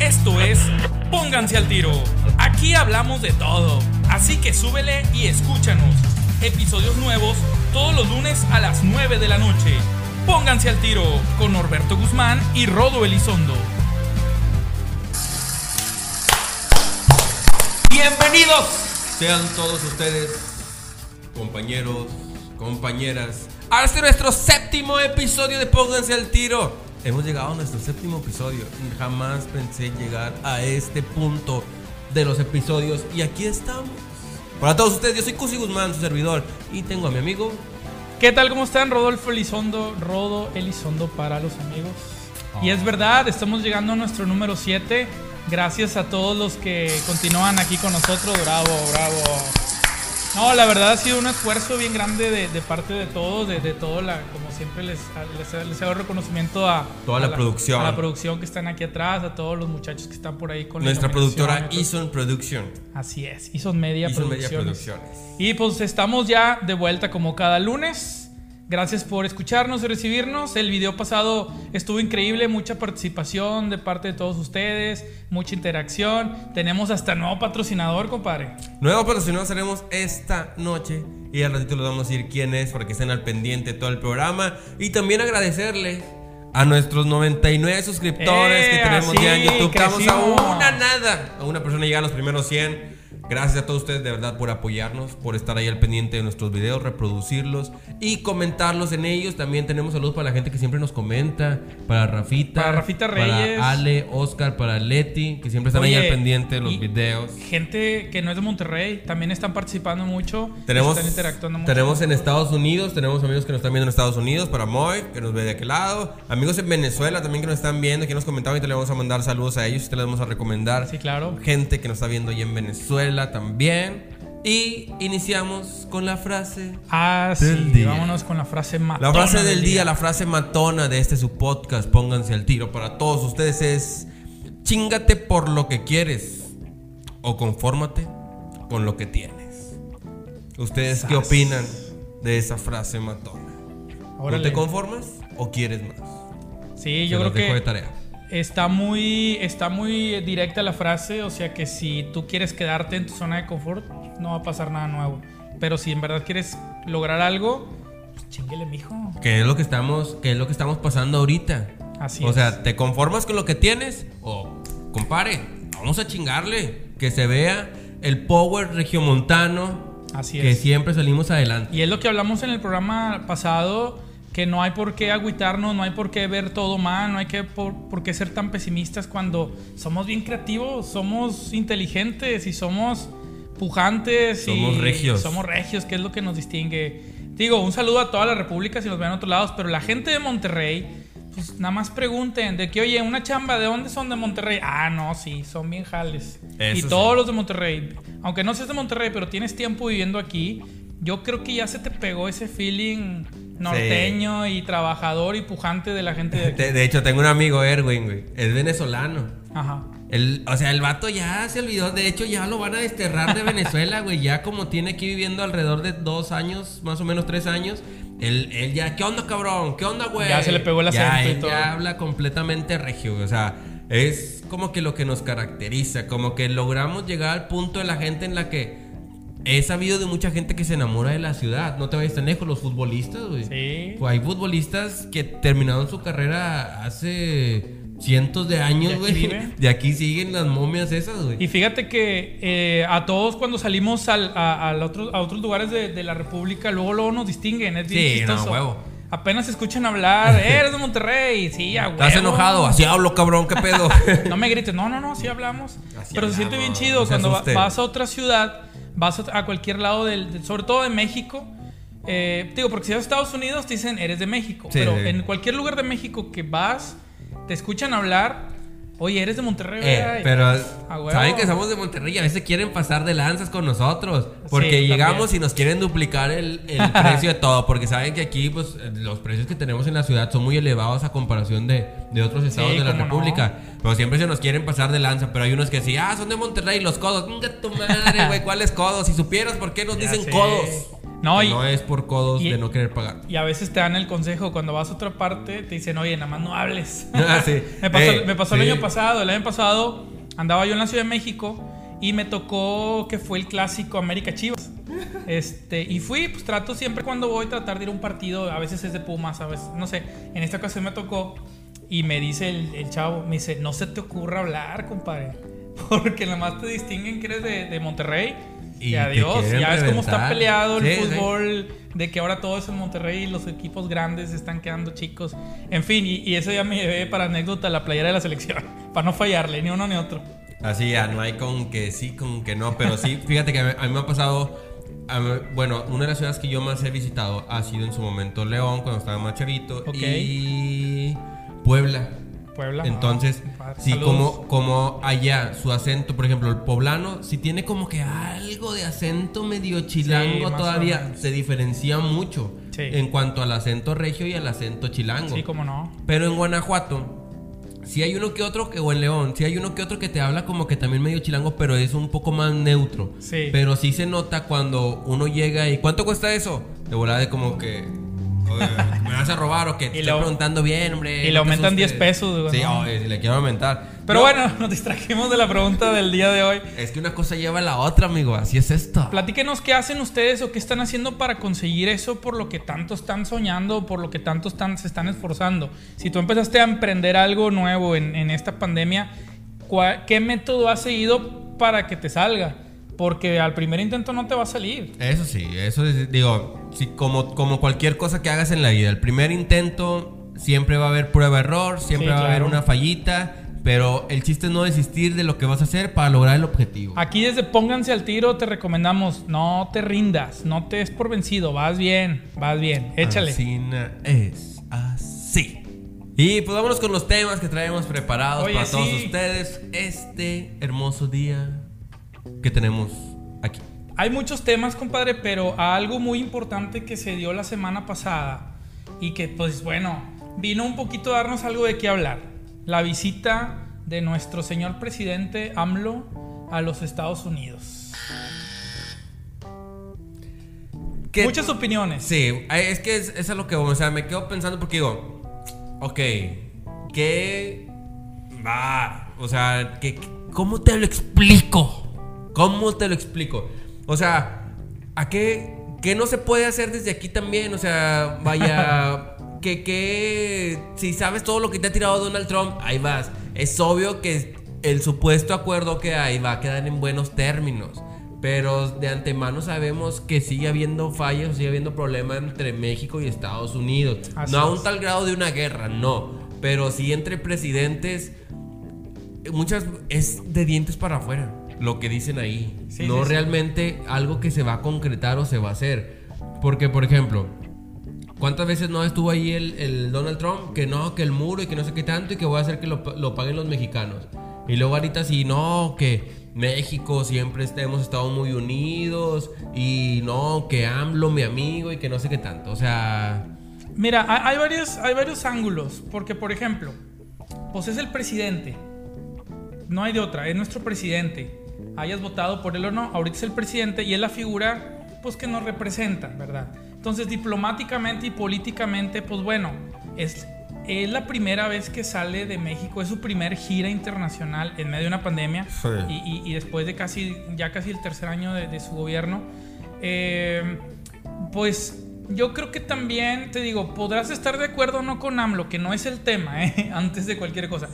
Esto es Pónganse al tiro. Aquí hablamos de todo. Así que súbele y escúchanos. Episodios nuevos todos los lunes a las 9 de la noche. Pónganse al tiro con Norberto Guzmán y Rodo Elizondo. Bienvenidos sean todos ustedes, compañeros, compañeras, a este nuestro séptimo episodio de Pónganse al tiro. Hemos llegado a nuestro séptimo episodio. Jamás pensé llegar a este punto de los episodios y aquí estamos. Para todos ustedes, yo soy Cusi Guzmán, su servidor, y tengo a mi amigo. ¿Qué tal? ¿Cómo están? Rodolfo Elizondo, Rodo Elizondo para los amigos. Y es verdad, estamos llegando a nuestro número 7. Gracias a todos los que continúan aquí con nosotros. Bravo, bravo. No, la verdad ha sido un esfuerzo bien grande de, de parte de todos, de, de todo la, como siempre les, les, les hago reconocimiento a Toda a la producción. a la producción que están aquí atrás, a todos los muchachos que están por ahí con Nuestra productora. Ison Production. Así es, Ison Media Media. Producciones. Y pues estamos ya de vuelta como cada lunes. Gracias por escucharnos y recibirnos. El video pasado estuvo increíble, mucha participación de parte de todos ustedes, mucha interacción. Tenemos hasta nuevo patrocinador, compadre. Nuevo patrocinador seremos esta noche y al ratito les vamos a decir quién es para que estén al pendiente de todo el programa y también agradecerle a nuestros 99 suscriptores ¡Eh, que tenemos ya en así, YouTube. Estamos a una nada, a una persona llegar a los primeros 100. Gracias a todos ustedes de verdad por apoyarnos, por estar ahí al pendiente de nuestros videos, reproducirlos y comentarlos en ellos. También tenemos saludos para la gente que siempre nos comenta, para Rafita, Para Rafita Reyes. para Ale, Oscar, para Leti, que siempre están Oye, ahí al pendiente de los videos. Gente que no es de Monterrey también están participando mucho. Tenemos, están interactuando mucho. tenemos en Estados Unidos, tenemos amigos que nos están viendo en Estados Unidos, para Moy, que nos ve de aquel lado. Amigos en Venezuela también que nos están viendo, que nos comentaban y te le vamos a mandar saludos a ellos y te les vamos a recomendar. Sí, claro. Gente que nos está viendo ahí en Venezuela también. Y iniciamos con la frase. Ah, sí. Del día. Vámonos con la frase matona La frase del día, la frase matona de este su podcast, pónganse al tiro para todos ustedes es chingate por lo que quieres o confórmate con lo que tienes. ¿Ustedes qué Sas. opinan de esa frase matona? ¿No Órale. te conformas o quieres más? Sí, Se yo los creo dejo que de tarea. Está muy, está muy directa la frase, o sea que si tú quieres quedarte en tu zona de confort, no va a pasar nada nuevo. Pero si en verdad quieres lograr algo, pues chinguele, mijo. ¿Qué es lo que estamos, qué es lo que estamos pasando ahorita? Así o es. sea, ¿te conformas con lo que tienes? O, compare, vamos a chingarle. Que se vea el power regiomontano. Así que es. siempre salimos adelante. Y es lo que hablamos en el programa pasado, que no hay por qué agüitarnos, no hay por qué ver todo mal, no hay que por, por qué ser tan pesimistas cuando somos bien creativos, somos inteligentes y somos pujantes. Somos y regios. Somos regios, que es lo que nos distingue. Digo, un saludo a toda la República si nos ven en otros lados, pero la gente de Monterrey, pues nada más pregunten de que, oye, una chamba, ¿de dónde son de Monterrey? Ah, no, sí, son bien jales. Eso y sí. todos los de Monterrey, aunque no seas de Monterrey, pero tienes tiempo viviendo aquí, yo creo que ya se te pegó ese feeling norteño y trabajador y pujante de la gente de aquí. De, de hecho, tengo un amigo, Erwin, güey. Es venezolano. Ajá. El, o sea, el vato ya se olvidó. De hecho, ya lo van a desterrar de Venezuela, güey. Ya como tiene aquí viviendo alrededor de dos años, más o menos tres años. Él, él ya, ¿qué onda, cabrón? ¿Qué onda, güey? Ya se le pegó el Ya, acento y él todo. Ya habla completamente regio. O sea, es como que lo que nos caracteriza. Como que logramos llegar al punto de la gente en la que he sabido de mucha gente que se enamora de la ciudad. No te vayas tan lejos, los futbolistas, güey. Sí. Pues hay futbolistas que terminaron su carrera hace cientos de años, ¿De aquí güey. De aquí siguen las momias esas, güey. Y fíjate que eh, a todos cuando salimos al- a, otro- a otros lugares de, de la República, luego, luego nos distinguen. Es bien Sí, no, chistoso. huevo. Apenas escuchan hablar, "Eh, eres de Monterrey, sí, a huevo. ¿Estás enojado? Así hablo, cabrón, ¿qué pedo? No me grites, no, no, no, sí hablamos. Así Pero se siente bien chido no cuando va- vas a otra ciudad, vas a, cualquier lado del, del- sobre todo de México. Eh, digo, porque si vas a Estados Unidos te dicen eres de México. Sí, pero sí. en cualquier lugar de México que vas, te escuchan hablar, oye, eres de Monterrey, Eh, pero saben que somos de Monterrey y a veces quieren pasar de lanzas con nosotros. Porque Sí, llegamos también. y nos quieren duplicar el, el precio de todo. Porque saben que aquí, pues, los precios que tenemos en la ciudad son muy elevados a comparación de, de otros estados Sí, de la no. República. Pero siempre se nos quieren pasar de lanza. Pero hay unos que sí, ah, son de Monterrey, los codos. Venga tu madre, güey, ¿cuáles codos? Si supieras por qué nos Ya dicen sé. codos. No, y- no es por codos y- de no querer pagar. Y a veces te dan el consejo, cuando vas a otra parte, te dicen, oye, nada más no hables. Ah, sí. me pasó, Eh, me pasó sí. el año pasado. El año pasado andaba yo en la Ciudad de México y me tocó que fue el clásico América Chivas. Este, y fui, pues trato siempre cuando voy tratar de ir a un partido, a veces es de Pumas, a veces, no sé. En esta ocasión me tocó y me dice el, el chavo, me dice, no se te ocurra hablar, compadre. Porque nada más te distinguen que eres de, de Monterrey. Y adiós, ya es como está peleado el Sí, sí. fútbol, de que ahora todo es en Monterrey y los equipos grandes están quedando chicos. En fin, y, y eso ya me llevé para anécdota la playera de la selección, para no fallarle, ni uno ni otro. Así ya, no hay con que sí, con que no, pero sí, fíjate que a mí, me ha pasado, bueno, una de las ciudades que yo más he visitado ha sido en su momento León, cuando estaba más chavito, Ok. y Puebla. Puebla. Entonces, ah, sí, Saludos. como, como allá, su acento, por ejemplo, el poblano, si tiene como que algo de acento medio chilango todavía, se diferencia mucho Sí. en cuanto al acento regio y al acento chilango. Sí, como no. Pero en Guanajuato, si hay uno que otro, que, o en León, si hay uno que otro que te habla como que también medio chilango, pero es un poco más neutro. Sí. Pero sí se nota cuando uno llega y ¿cuánto cuesta eso? De volada de como que "Oye, me vas a robar o que te estoy preguntando bien, hombre. y le aumentan 10 asustes". pesos, güey, Sí, ¿no? si le quiero aumentar. Pero No, bueno, nos distrajimos de la pregunta del día de hoy. Es que una cosa lleva a la otra, amigo. Así es esto. Platíquenos qué hacen ustedes o qué están haciendo para conseguir eso por lo que tanto están soñando, por lo que tanto están, se están esforzando. Si tú empezaste a emprender algo nuevo en, en esta pandemia, ¿cuál- ¿qué método has seguido para que te salga? Porque al primer intento no te va a salir. Eso sí, eso es, digo, sí, como, como cualquier cosa que hagas en la vida, el primer intento siempre va a haber prueba-error, siempre Sí, va a haber una fallita, pero el chiste es no desistir de lo que vas a hacer para lograr el objetivo. Aquí desde Pónganse al Tiro te recomendamos, no te rindas, no te des por vencido, vas bien, vas bien, échale. Asina es así. Y pues vámonos con los temas que traemos preparados Oye, para todos ustedes este hermoso día que tenemos aquí. Hay muchos temas, compadre, pero algo muy importante que se dio la semana pasada y que, pues bueno, vino un poquito a darnos algo de qué hablar. La visita de nuestro señor presidente AMLO a los Estados Unidos. ¿Qué- Muchas opiniones. Sí, es que es, es a lo que, o sea, me quedo pensando porque digo, ok, ¿qué va? O sea, ¿qué, ¿cómo te lo explico? ¿Cómo te lo explico? O sea, ¿a qué, qué no se puede hacer desde aquí también? O sea, vaya, que, que si sabes todo lo que te ha tirado Donald Trump, ahí vas. Es obvio que el supuesto acuerdo que hay va a quedar en buenos términos. Pero de antemano sabemos que sigue habiendo fallas, sigue habiendo problemas entre México y Estados Unidos. Así no a un tal grado de una guerra, no. Pero sí entre presidentes, muchas es de dientes para afuera, lo que dicen ahí. Sí, no sí, sí. realmente algo que se va a concretar o se va a hacer. Porque, por ejemplo, ¿cuántas veces no estuvo ahí el, el Donald Trump? Que no, que el muro y que no sé qué tanto y que voy a hacer que lo, lo paguen los mexicanos. Y luego ahorita sí, no, que México siempre est- hemos estado muy unidos y no, que AMLO, mi amigo y que no sé qué tanto. O sea, Mira, hay, hay varios, hay varios ángulos. Porque, por ejemplo, pues es el presidente. No hay de otra, es nuestro presidente. Hayas votado por él o no, ahorita es el presidente y es la figura pues que nos representa, ¿verdad? Entonces, diplomáticamente y políticamente, pues bueno, es, es la primera vez que sale de México, es su primer gira internacional en medio de una pandemia Sí. y, y- y después de casi, ya casi el tercer año de, de su gobierno. Eh, pues yo creo que también, te digo, podrás estar de acuerdo o no con AMLO, que no es el tema, ¿eh? antes de cualquier cosa.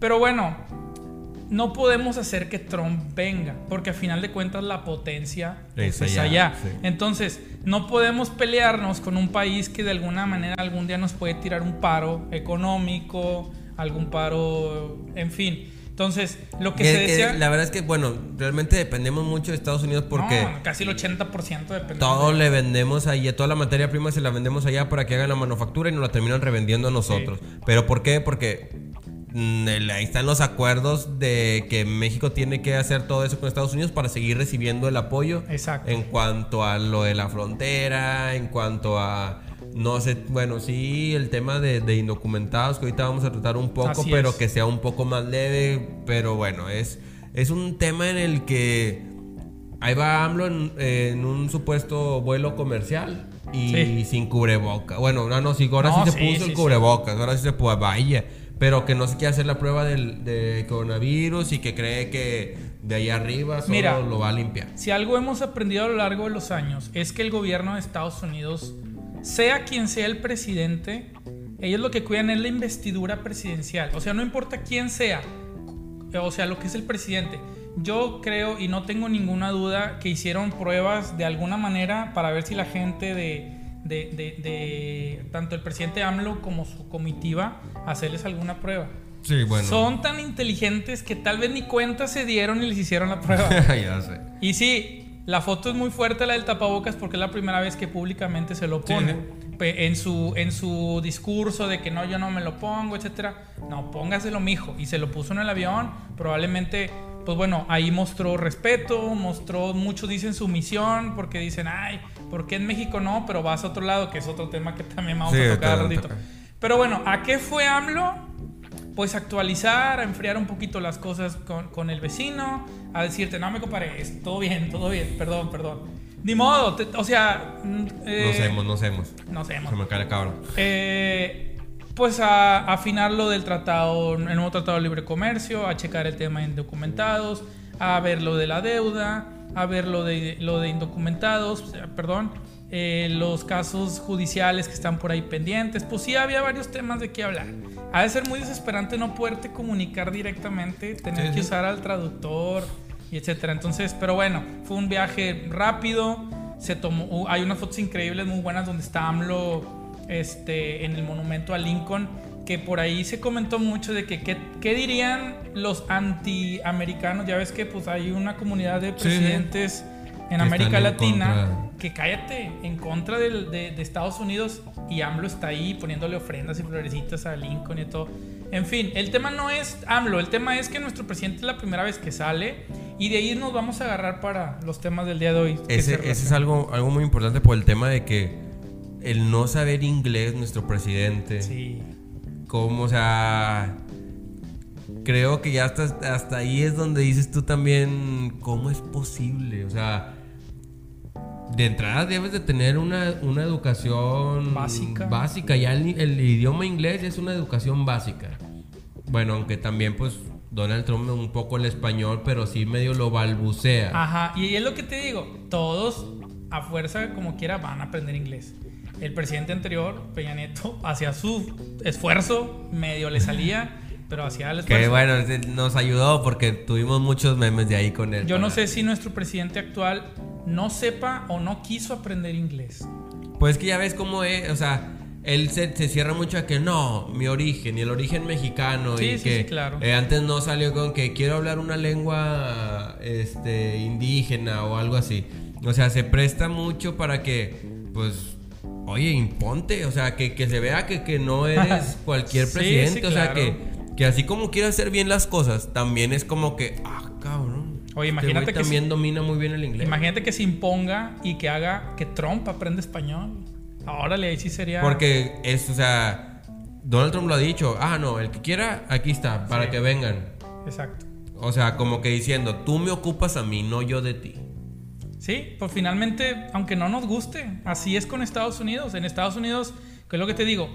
Pero bueno, no podemos hacer que Trump venga, porque a final de cuentas la potencia Es es, allá, allá. sí. Entonces, no podemos pelearnos con un país que de alguna manera algún día nos puede tirar un paro económico, algún paro, en fin. Entonces, lo que se desea... la verdad es que, bueno, realmente dependemos mucho de Estados Unidos porque... No, casi el 80% depende. Todo le vendemos ahí, toda la materia prima se la vendemos allá para que hagan la manufactura y nos la terminan revendiendo a nosotros. ¿Pero por qué? Porque ahí están los acuerdos de que México tiene que hacer todo eso con Estados Unidos para seguir recibiendo el apoyo. Exacto. En cuanto a lo de la frontera, en cuanto a... No sé, bueno, sí, el tema de, de indocumentados que ahorita vamos a tratar un poco, Así pero es. que sea un poco más leve. Pero bueno, es, es un tema en el que ahí va AMLO en, en un supuesto vuelo comercial y Sí. sin cubreboca. Bueno, no, no, sí, ahora No, sí se sí, puso sí, el cubrebocas, ahora sí se puede, vaya. Pero que no se quiere hacer la prueba del de coronavirus y que cree que de ahí arriba solo Mira. lo va a limpiar. Si algo hemos aprendido a lo largo de los años es que el gobierno de Estados Unidos, sea quien sea el presidente, ellos lo que cuidan es la investidura presidencial. O sea, no importa quién sea, o sea, lo que es el presidente. Yo creo y no tengo ninguna duda que hicieron pruebas de alguna manera para ver si la gente de, de, de- de tanto el presidente AMLO como su comitiva hacerles alguna prueba. Sí, bueno. Son tan inteligentes que tal vez ni cuenta se dieron y les hicieron la prueba. ya sé. Y sí, la foto es muy fuerte, la del tapabocas, porque es la primera vez que públicamente se lo pone. sí. En su, en su discurso de que no, yo no me lo pongo, etcétera. No, póngaselo, mijo. Y se lo puso en el avión. Probablemente, pues bueno, ahí mostró respeto, mostró, muchos dicen sumisión, porque dicen, ay, ¿por qué en México no? Pero vas a otro lado, que es otro tema que también vamos Sí, a tocar al ratito. Pero bueno, ¿a qué fue AMLO? pues actualizar, a enfriar un poquito las cosas con, con el vecino, a decirte, no me comparé, es todo bien, todo bien, perdón, perdón. Ni modo, te- o sea... mm, eh, No semos, no semos. No sé, Se me cae el cabrón. eh, pues a afinar lo del tratado, el nuevo tratado de libre comercio, a checar el tema de indocumentados, a ver lo de la deuda, a ver lo de, lo de indocumentados, perdón, eh, los casos judiciales que están por ahí pendientes. Pues sí, había varios temas de qué hablar. Ha de ser muy desesperante no poderte comunicar directamente, tener Sí, que sí. usar al traductor y etcétera. Entonces, pero bueno, fue un viaje rápido. Se tomó, hay unas fotos increíbles muy buenas donde está AMLO este, en el monumento a Lincoln, que por ahí se comentó mucho de que qué, dirían los antiamericanos. Ya ves que pues hay una comunidad de sí. presidentes en América en Latina que cállate, en contra del- de, de Estados Unidos y AMLO está ahí poniéndole ofrendas y florecitas a Lincoln y todo. En fin, el tema no es AMLO, el tema es que nuestro presidente es la primera vez que sale y de ahí nos vamos a agarrar para los temas del día de hoy. Ese, ese es algo, algo muy importante por el tema de que el no saber inglés, nuestro presidente, Sí. Como, o sea, creo que ya hasta, hasta ahí es donde dices tú también, ¿cómo es posible? O sea, de entrada debes de tener una, una educación Básica. Básica, ya el, el idioma inglés es una educación básica. Bueno, aunque también pues Donald Trump un poco el español, pero sí medio lo balbucea. Ajá, y es lo que te digo, todos a fuerza como quiera van a aprender inglés. El presidente anterior, Peña Nieto, hacía su esfuerzo, medio le salía, pero hacía el esfuerzo. Que bueno, nos ayudó porque tuvimos muchos memes de ahí con él. Yo no para- sé si nuestro presidente actual no sepa o no quiso aprender inglés. Pues que ya ves cómo es, o sea, él se, se cierra mucho a que no, mi origen y el origen mexicano. Sí, y sí, que sí, claro. eh, antes no salió con que quiero hablar una lengua este, indígena o algo así. O sea, se presta mucho para que, pues, oye, imponte, o sea, que, que se vea que, que no eres cualquier presidente, sí, o sea, claro. que, que así como quieras hacer bien las cosas, también es como que, ah, cabrón. Oye, este imagínate que también domina muy bien el inglés. Imagínate que se imponga y que haga que Trump aprenda español. Órale, ahí sí sería. Porque es, o sea, Donald Trump lo ha dicho. Ah, no, el que quiera, aquí está, para Sí. que vengan. Exacto. O sea, como que diciendo, tú me ocupas a mí, no yo de ti. Sí, pues finalmente, aunque no nos guste, así es con Estados Unidos. En Estados Unidos, que es lo que te digo,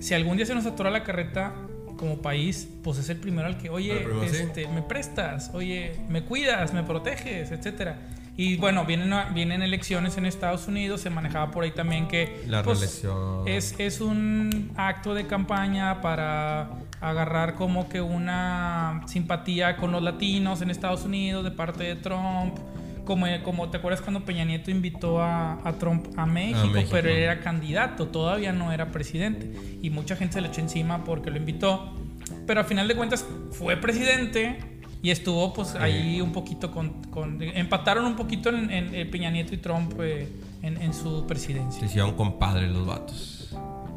si algún día se nos atora la carreta como país, pues es el primero al que, oye, este, me prestas, oye, me cuidas, me proteges, etcétera. Y bueno, vienen, vienen elecciones en Estados Unidos, se manejaba por ahí también que La pues, es un acto de campaña para agarrar como que una simpatía con los latinos en Estados Unidos de parte de Trump. Como, como te acuerdas cuando Peña Nieto invitó a, a Trump a México, México. pero él era candidato, todavía no era presidente. Y mucha gente se le echó encima porque lo invitó. Pero a final de cuentas fue presidente y estuvo pues ahí un poquito con... con- empataron un poquito en, en- en Peña Nieto y Trump eh, en, en su presidencia. Se hicieron compadres los vatos.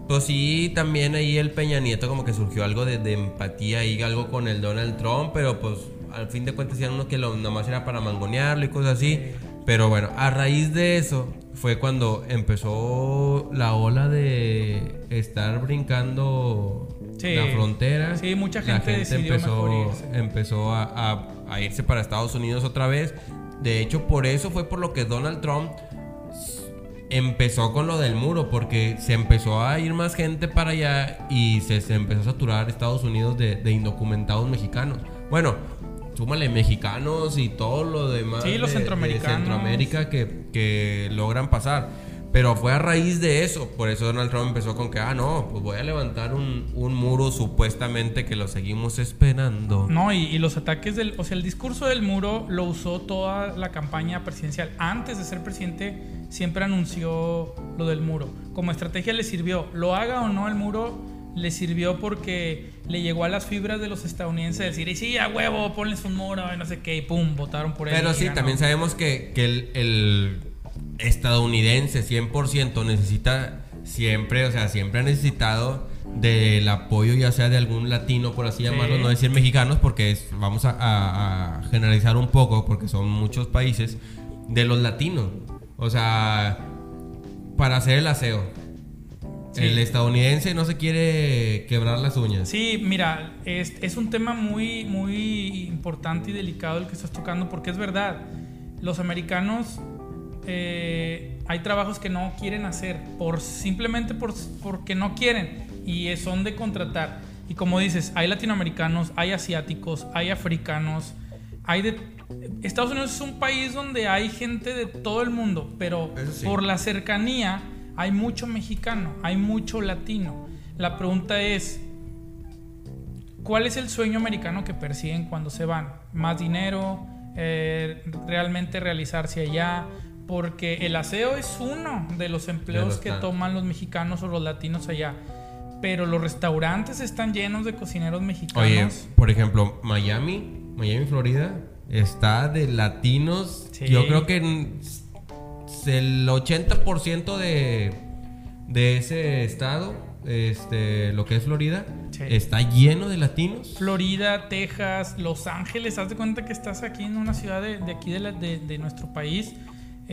Pues sí, también ahí el Peña Nieto como que surgió algo de, de empatía y algo con el Donald Trump, pero pues al fin de cuentas eran unos que lo, nomás era para mangonearlo y cosas así. Pero bueno, a raíz de eso fue cuando empezó la ola de estar brincando Sí. la frontera. Sí, mucha La gente empezó, empezó a, a- a irse para Estados Unidos otra vez. De hecho, por eso fue por lo que Donald Trump empezó con lo del muro, porque se empezó a ir más gente para allá y se, se empezó a saturar Estados Unidos de, de indocumentados mexicanos. Bueno, súmale mexicanos y todo lo demás. Sí, los de- de centroamericanos. Centroamérica que, que logran pasar. Pero fue a raíz de eso. Por eso Donald Trump empezó con que, ah, no, pues voy a levantar un, un muro supuestamente que lo seguimos esperando. No, y, y los ataques del. O sea, el discurso del muro lo usó toda la campaña presidencial. Antes de ser presidente, siempre anunció lo del muro. Como estrategia le sirvió. Lo haga o no el muro, le sirvió porque le llegó a las fibras de los estadounidenses decir, y sí, a huevo, ponles un muro, y no sé qué, y pum, votaron por él. Pero sí, ganó. también sabemos que, que el, el estadounidense 100% necesita siempre, o sea, siempre ha necesitado del apoyo ya sea de algún latino, por así Sí. llamarlo, no decir mexicanos, porque es- vamos a, a- a generalizar un poco, porque son muchos países, de los latinos. O sea, para hacer el aseo. Sí. El estadounidense no se quiere quebrar las uñas. Sí, mira, es, es un tema muy, muy importante y delicado el que estás tocando porque es verdad, los americanos eh, hay trabajos que no quieren hacer por simplemente por, porque no quieren y son de contratar. Y como dices, hay latinoamericanos, hay asiáticos, hay africanos, hay de... Estados Unidos es un país donde hay gente de todo el mundo, pero sí. por la cercanía hay mucho mexicano, hay mucho latino. La pregunta es, ¿cuál es el sueño americano que persiguen cuando se van? ¿Más dinero? Eh, ¿Realmente realizarse allá? Porque el aseo es uno de los empleos que toman los mexicanos o los latinos allá. Pero los restaurantes están llenos de cocineros mexicanos. Oye, por ejemplo, Miami, Miami, Florida, está de latinos. Sí. Yo creo que el 80% de, de ese estado, este, lo que es Florida, Sí. está lleno de latinos. Florida, Texas, Los Ángeles, haz de cuenta que estás aquí en una ciudad de, de aquí de, la- de- de nuestro país.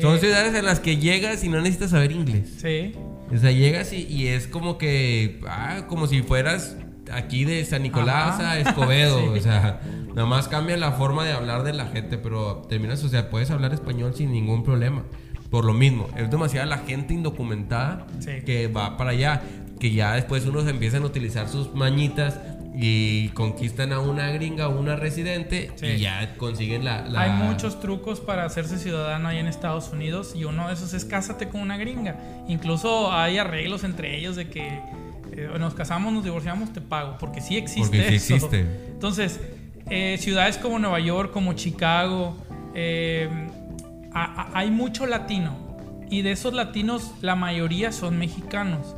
Son Eh, ciudades en las que llegas y no necesitas saber inglés. Sí, O sea, llegas y, y es como que, ah, como si fueras aquí de San Nicolás Ajá. a Escobedo. Sí. O sea, nada más cambia la forma de hablar de la gente, pero terminas, o sea, puedes hablar español sin ningún problema. Por lo mismo, es demasiada la gente indocumentada Sí. que va para allá. Que ya después unos empiezan a utilizar sus mañitas y conquistan a una gringa o una residente Sí. y ya consiguen la, la- Hay muchos trucos para hacerse ciudadano ahí en Estados Unidos y uno de esos es cásate con una gringa. Incluso hay arreglos entre ellos de que eh, nos casamos, nos divorciamos, te pago, porque sí existe Porque sí eso. existe. Entonces, eh, ciudades como Nueva York, como Chicago, eh, a- a- hay mucho latino y de esos latinos la mayoría son mexicanos.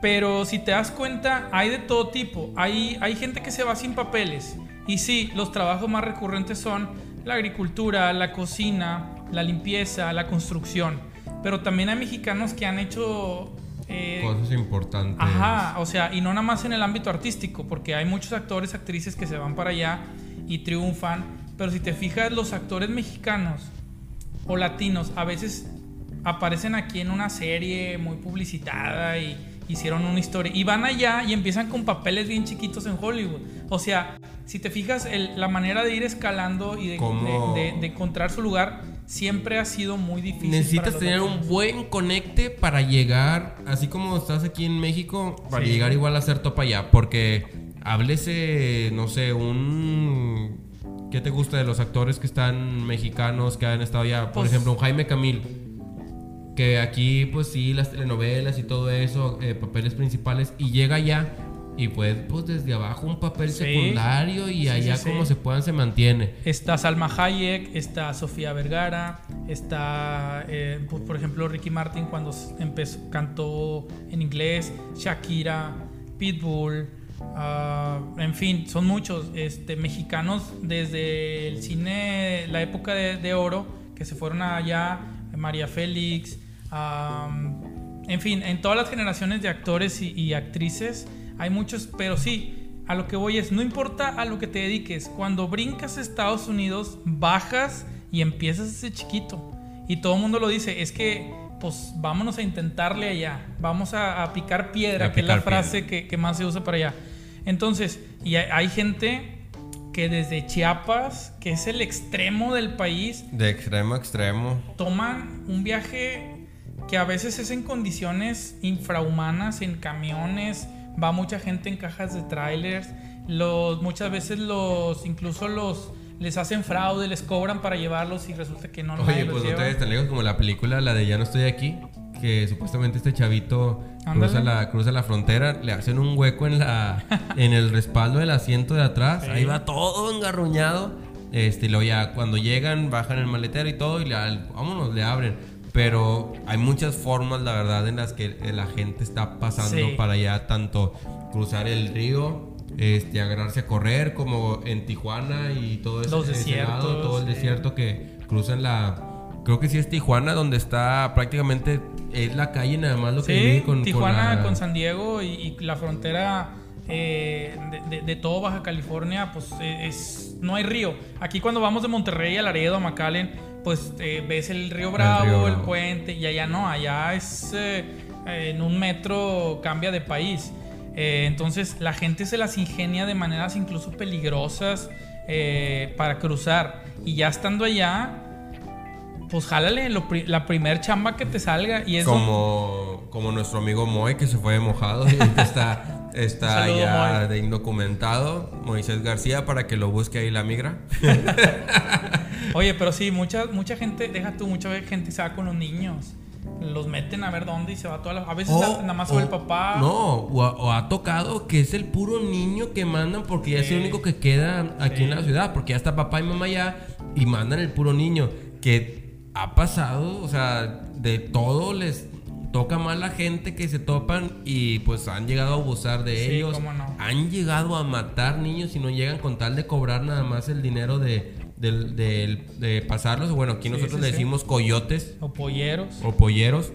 Pero si te das cuenta, hay de todo tipo. Hay, hay gente que se va sin papeles. Y sí, los trabajos más recurrentes son la agricultura, la cocina, la limpieza, la construcción. Pero también hay mexicanos que han hecho... eh, cosas importantes. Ajá, o sea, y no nada más en el ámbito artístico, porque hay muchos actores, actrices que se van para allá y triunfan, pero si te fijas, los actores mexicanos o latinos a veces aparecen aquí en una serie muy publicitada y hicieron una historia y van allá y empiezan con papeles bien chiquitos en Hollywood. O sea, si te fijas, el- la manera de ir escalando y de, ¿Cómo? de- de- de encontrar su lugar siempre ha sido muy difícil. Necesitas tener latinos. un buen conecte para llegar, así como estás aquí en México, para Sí. llegar igual a ser topa allá. Porque háblese, no sé, un. ¿Qué te gusta de los actores que están mexicanos, que han estado allá? Por Pues- ejemplo, un Jaime Camil. Que aquí, pues sí, las telenovelas y todo eso, eh, papeles principales, y llega allá y pues, pues desde abajo un papel Sí. secundario y Sí, allá sí, como se puedan se mantiene. Está Salma Hayek, está Sofía Vergara, está, eh, por, por ejemplo, Ricky Martin cuando empezó, cantó en inglés, Shakira, Pitbull, ah, en fin, son muchos este, mexicanos desde el cine, la época de, de oro, que se fueron allá, María Félix, en fin, en todas las generaciones de actores y, y actrices hay muchos, pero sí, a lo que voy es, no importa a lo que te dediques, cuando brincas a Estados Unidos, bajas y empiezas ese chiquito. Y todo el mundo lo dice, es que, pues vámonos a intentarle allá, vamos a, a picar piedra, A que es la frase que, que más se usa para allá. Entonces, y hay, hay gente que desde Chiapas, que es el extremo del país, De extremo a extremo. toman un viaje que a veces es en condiciones infrahumanas, en camiones, va mucha gente en cajas de trailers, los, muchas veces los, incluso los, les hacen fraude, les cobran para llevarlos y resulta que no Oye, los pues no te tan lejos como la película, la de Ya no estoy aquí, que supuestamente este chavito cruza la, cruza la frontera, le hacen un hueco en la en el respaldo del asiento de atrás, Sí. ahí va todo engarruñado. Este, luego ya cuando llegan, bajan el maletero y todo y le, vámonos, le abren. Pero hay muchas formas, la verdad, en las que la gente está pasando Sí. para allá, tanto cruzar el río, este, agarrarse a correr, como en Tijuana y todo ese, Los ese lado, desiertos, todo el sí. desierto que cruzan la. Creo que sí es Tijuana, donde está prácticamente. Es la calle nada más lo que Sí, divide con, con Tijuana la- con, San Diego y, y la frontera eh, de, de- de todo Baja California, pues eh, es, no hay río. Aquí cuando vamos de Monterrey a Laredo, a McAllen, pues eh, ves el río Bravo, el, río Bravo. puente, y allá no, allá es eh, eh, en un metro cambia de país. Eh, entonces la gente se las ingenia de maneras incluso peligrosas eh, para cruzar. Y ya estando allá, pues jálale lo pri- la primer chamba que te salga. Y eso Como, como nuestro amigo Moy que se fue de mojado y está, está saludo, ya Moy. de indocumentado. Moisés García para que lo busque ahí la migra. Oye, pero sí, mucha, mucha gente, deja tú, mucha gente se va con los niños. Los meten a ver dónde y se va toda la... A veces O- nada más o- el papá. No, o, ha- o ha tocado que es el puro niño que mandan porque ya es el Sí. único que queda aquí Sí. en la ciudad, porque ya está papá y mamá ya y mandan el puro niño. Que ha pasado, o sea, de todo les toca mal la gente que se topan y pues han llegado a abusar de Sí, ellos. cómo no. Han llegado a matar niños y no llegan con tal de cobrar nada más el dinero de, de pasarlos. Bueno, aquí nosotros sí, le decimos coyotes O polleros. o polleros.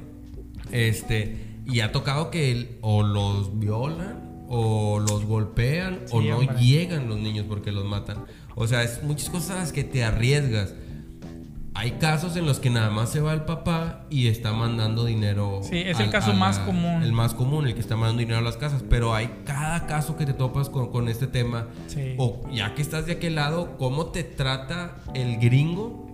Este, y ha tocado que o los violan o los golpean o no hombre. llegan los niños porque los matan. O sea, es muchas cosas a las que te arriesgas. Hay casos en los que nada más se va el papá y está mandando dinero. Sí, es el caso más común. El más común, el que está mandando dinero a las casas. Pero hay cada caso que te topas con, con este tema. Sí. O ya que estás de aquel lado, ¿cómo te trata el gringo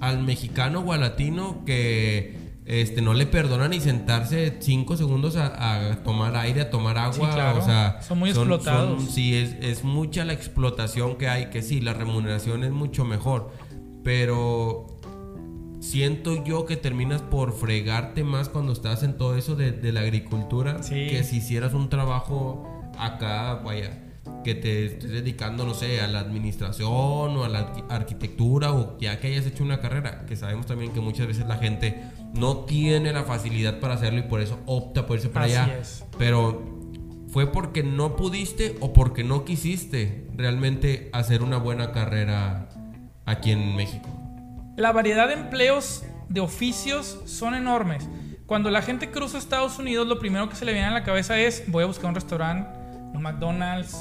al mexicano o al latino que este, no le perdona ni sentarse cinco segundos a, a tomar aire, a tomar agua? Sí, claro. O sea, Son muy explotados. sí, es, es mucha la explotación que hay, que sí, la remuneración es mucho mejor. Pero siento yo que terminas por fregarte más cuando estás en todo eso de, de la agricultura Sí. que si hicieras un trabajo acá, vaya, que te estés dedicando, no sé, a la administración o a la arqui- arquitectura o ya que hayas hecho una carrera, que sabemos también que muchas veces la gente no tiene la facilidad para hacerlo y por eso opta por irse para Así allá. es. Pero fue porque no pudiste o porque no quisiste realmente hacer una buena carrera aquí en México. La variedad de empleos de oficios son enormes. Cuando la gente cruza Estados Unidos, lo primero que se le viene a la cabeza es voy a buscar un restaurante, un McDonald's,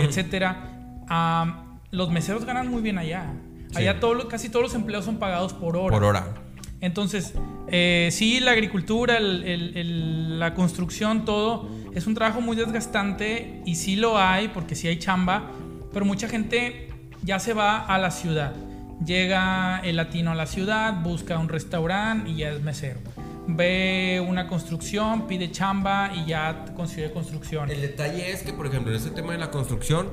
etcétera. Am, los meseros ganan muy bien allá. Allá Sí. todo lo- casi todos los empleos son pagados por hora. Por hora. Entonces, eh, sí, la agricultura, el- el- el- la construcción, todo, es un trabajo muy desgastante y sí lo hay, porque sí hay chamba, pero mucha gente ya se va a la ciudad. Llega el latino a la ciudad, busca un restaurante y ya es mesero. Ve una construcción, pide chamba y ya consigue construcción. El detalle es que, por ejemplo, en este tema de la construcción,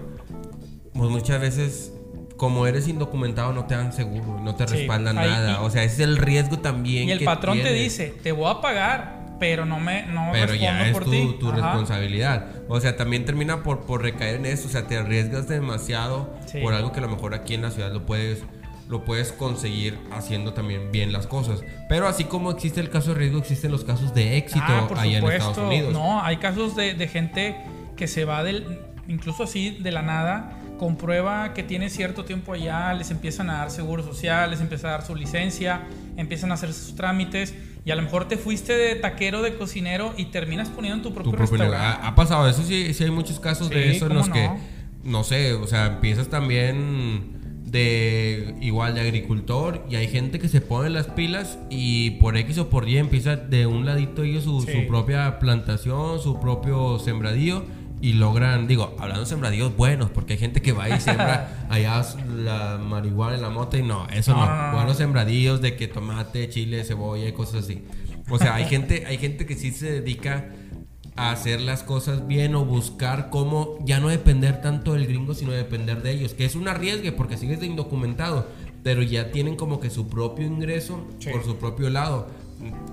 pues muchas veces, como eres indocumentado, no te dan seguro, no te Sí, respaldan ahí- nada. y- o sea, ese es el riesgo también. Y el que patrón te dice, te voy a pagar, pero no me no Pero ya es por tu, ti. tu responsabilidad. O sea, también termina por, por recaer en eso. O sea, te arriesgas demasiado Sí. por algo que a lo mejor aquí en la ciudad lo puedes, lo puedes conseguir haciendo también bien las cosas. Pero así como existe el caso de riesgo, existen los casos de éxito Ah, allá en. Estados Unidos. No, hay casos de, de gente que se va del, incluso así de la nada, comprueba que tiene cierto tiempo allá, les empiezan a dar seguro social, les empieza a dar su licencia, empiezan a hacer sus trámites y a lo mejor te fuiste de taquero, de cocinero y terminas poniendo en tu propio, tu propio restaurante. Ha, ha pasado eso, sí, sí hay muchos casos de Sí, eso en los que, no. no sé, o sea, empiezas también de igual de agricultor y hay gente que se pone las pilas y por X o por Y empieza de un ladito ellos su, Sí. su propia plantación, su propio sembradío y logran, digo, hablando de sembradíos buenos, porque hay gente que va y siembra allá la marihuana en la moto y no, eso no. Buenos sembradíos de que tomate, chile, cebolla y cosas así. O sea, hay gente, hay gente que sí se dedica a hacer las cosas bien o buscar cómo ya no depender tanto del gringo, sino depender de ellos, que es un arriesgue porque sigues de indocumentado, pero ya tienen como que su propio ingreso por su propio lado,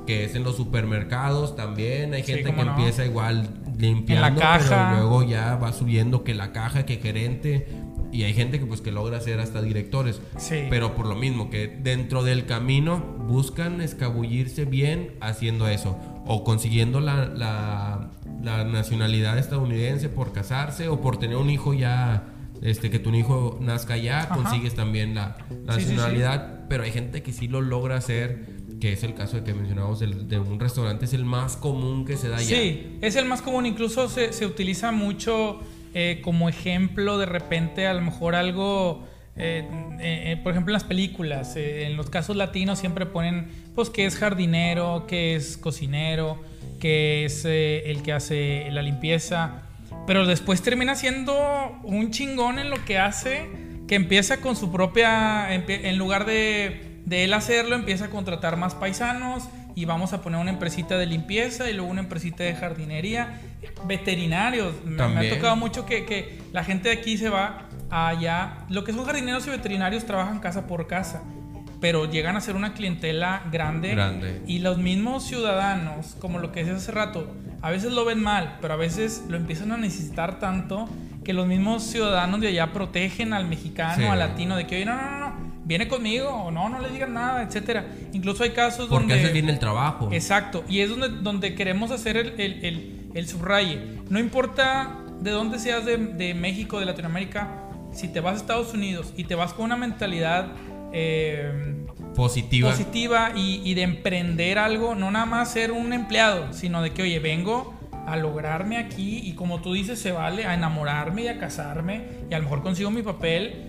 que es en los supermercados también, hay gente que empieza igual limpiando, la caja. pero luego ya va subiendo que la caja, que gerente, y hay gente que pues que logra ser hasta directores. Pero por lo mismo, que dentro del camino buscan escabullirse bien haciendo eso o consiguiendo la, la, nacionalidad estadounidense por casarse o por tener un hijo ya, este, que tu hijo nazca ya, consigues también la, nacionalidad. Pero hay gente que sí lo logra hacer, que es el caso de que mencionamos de un restaurante, es el más común que se da ya. Sí, es el más común, incluso se, se utiliza mucho eh, como ejemplo de repente a lo mejor algo... Eh, eh, por ejemplo, en las películas, en los casos latinos siempre ponen pues que es jardinero, que es cocinero, que es eh, el que hace la limpieza, pero después termina siendo un chingón en lo que hace, que empieza con su propia, en lugar de, de él hacerlo, empieza a contratar más paisanos y vamos a poner una empresita de limpieza y luego una empresita de jardinería, veterinarios. Me, ha tocado mucho que, que, la gente de aquí se va allá. Lo que son jardineros y veterinarios trabajan casa por casa pero llegan a ser una clientela grande, grande. Y los mismos ciudadanos, como lo que decías hace rato, a veces lo ven mal, pero a veces lo empiezan a necesitar tanto que los mismos ciudadanos de allá protegen al mexicano, al latino, de que, oye, no, no, no, viene conmigo, o no, no le digan nada, etcétera. Incluso hay casos donde... Porque hace bien el trabajo. Exacto, y es donde, donde queremos hacer el, el, el, subraye. No importa de dónde seas de, de México, de Latinoamérica, si te vas a Estados Unidos y te vas con una mentalidad eh, positiva, positiva y, de emprender algo, no nada más ser un empleado, sino de que, oye, vengo a lograrme aquí y como tú dices, se vale a enamorarme y a casarme y a lo mejor consigo mi papel.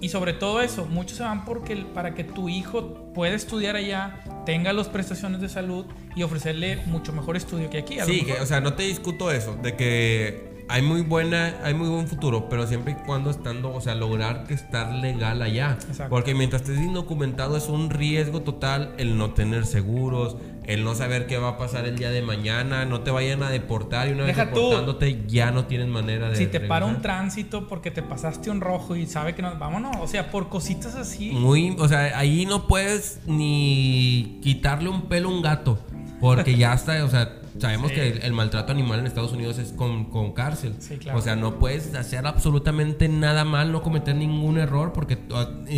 Y sobre todo eso, muchos se van porque para que tu hijo pueda estudiar allá, tenga las prestaciones de salud y ofrecerle mucho mejor estudio que aquí. sí, o sea, no te discuto eso, de que hay muy buena, hay muy buen futuro, pero siempre y cuando estando, o sea, lograr que estar legal allá. Porque mientras estés indocumentado es un riesgo total el no tener seguros, el no saber qué va a pasar el día de mañana, no te vayan a deportar y una vez deportándote ya no tienes manera de Si te para un tránsito porque te pasaste un rojo y sabe que no, vámonos, o sea, por cositas así. Muy, o sea, ahí no puedes ni quitarle un pelo a un gato, porque ya está, o sea, Sabemos que el, maltrato animal en Estados Unidos es con, con cárcel. O sea, no puedes hacer absolutamente nada mal, no cometer ningún error, porque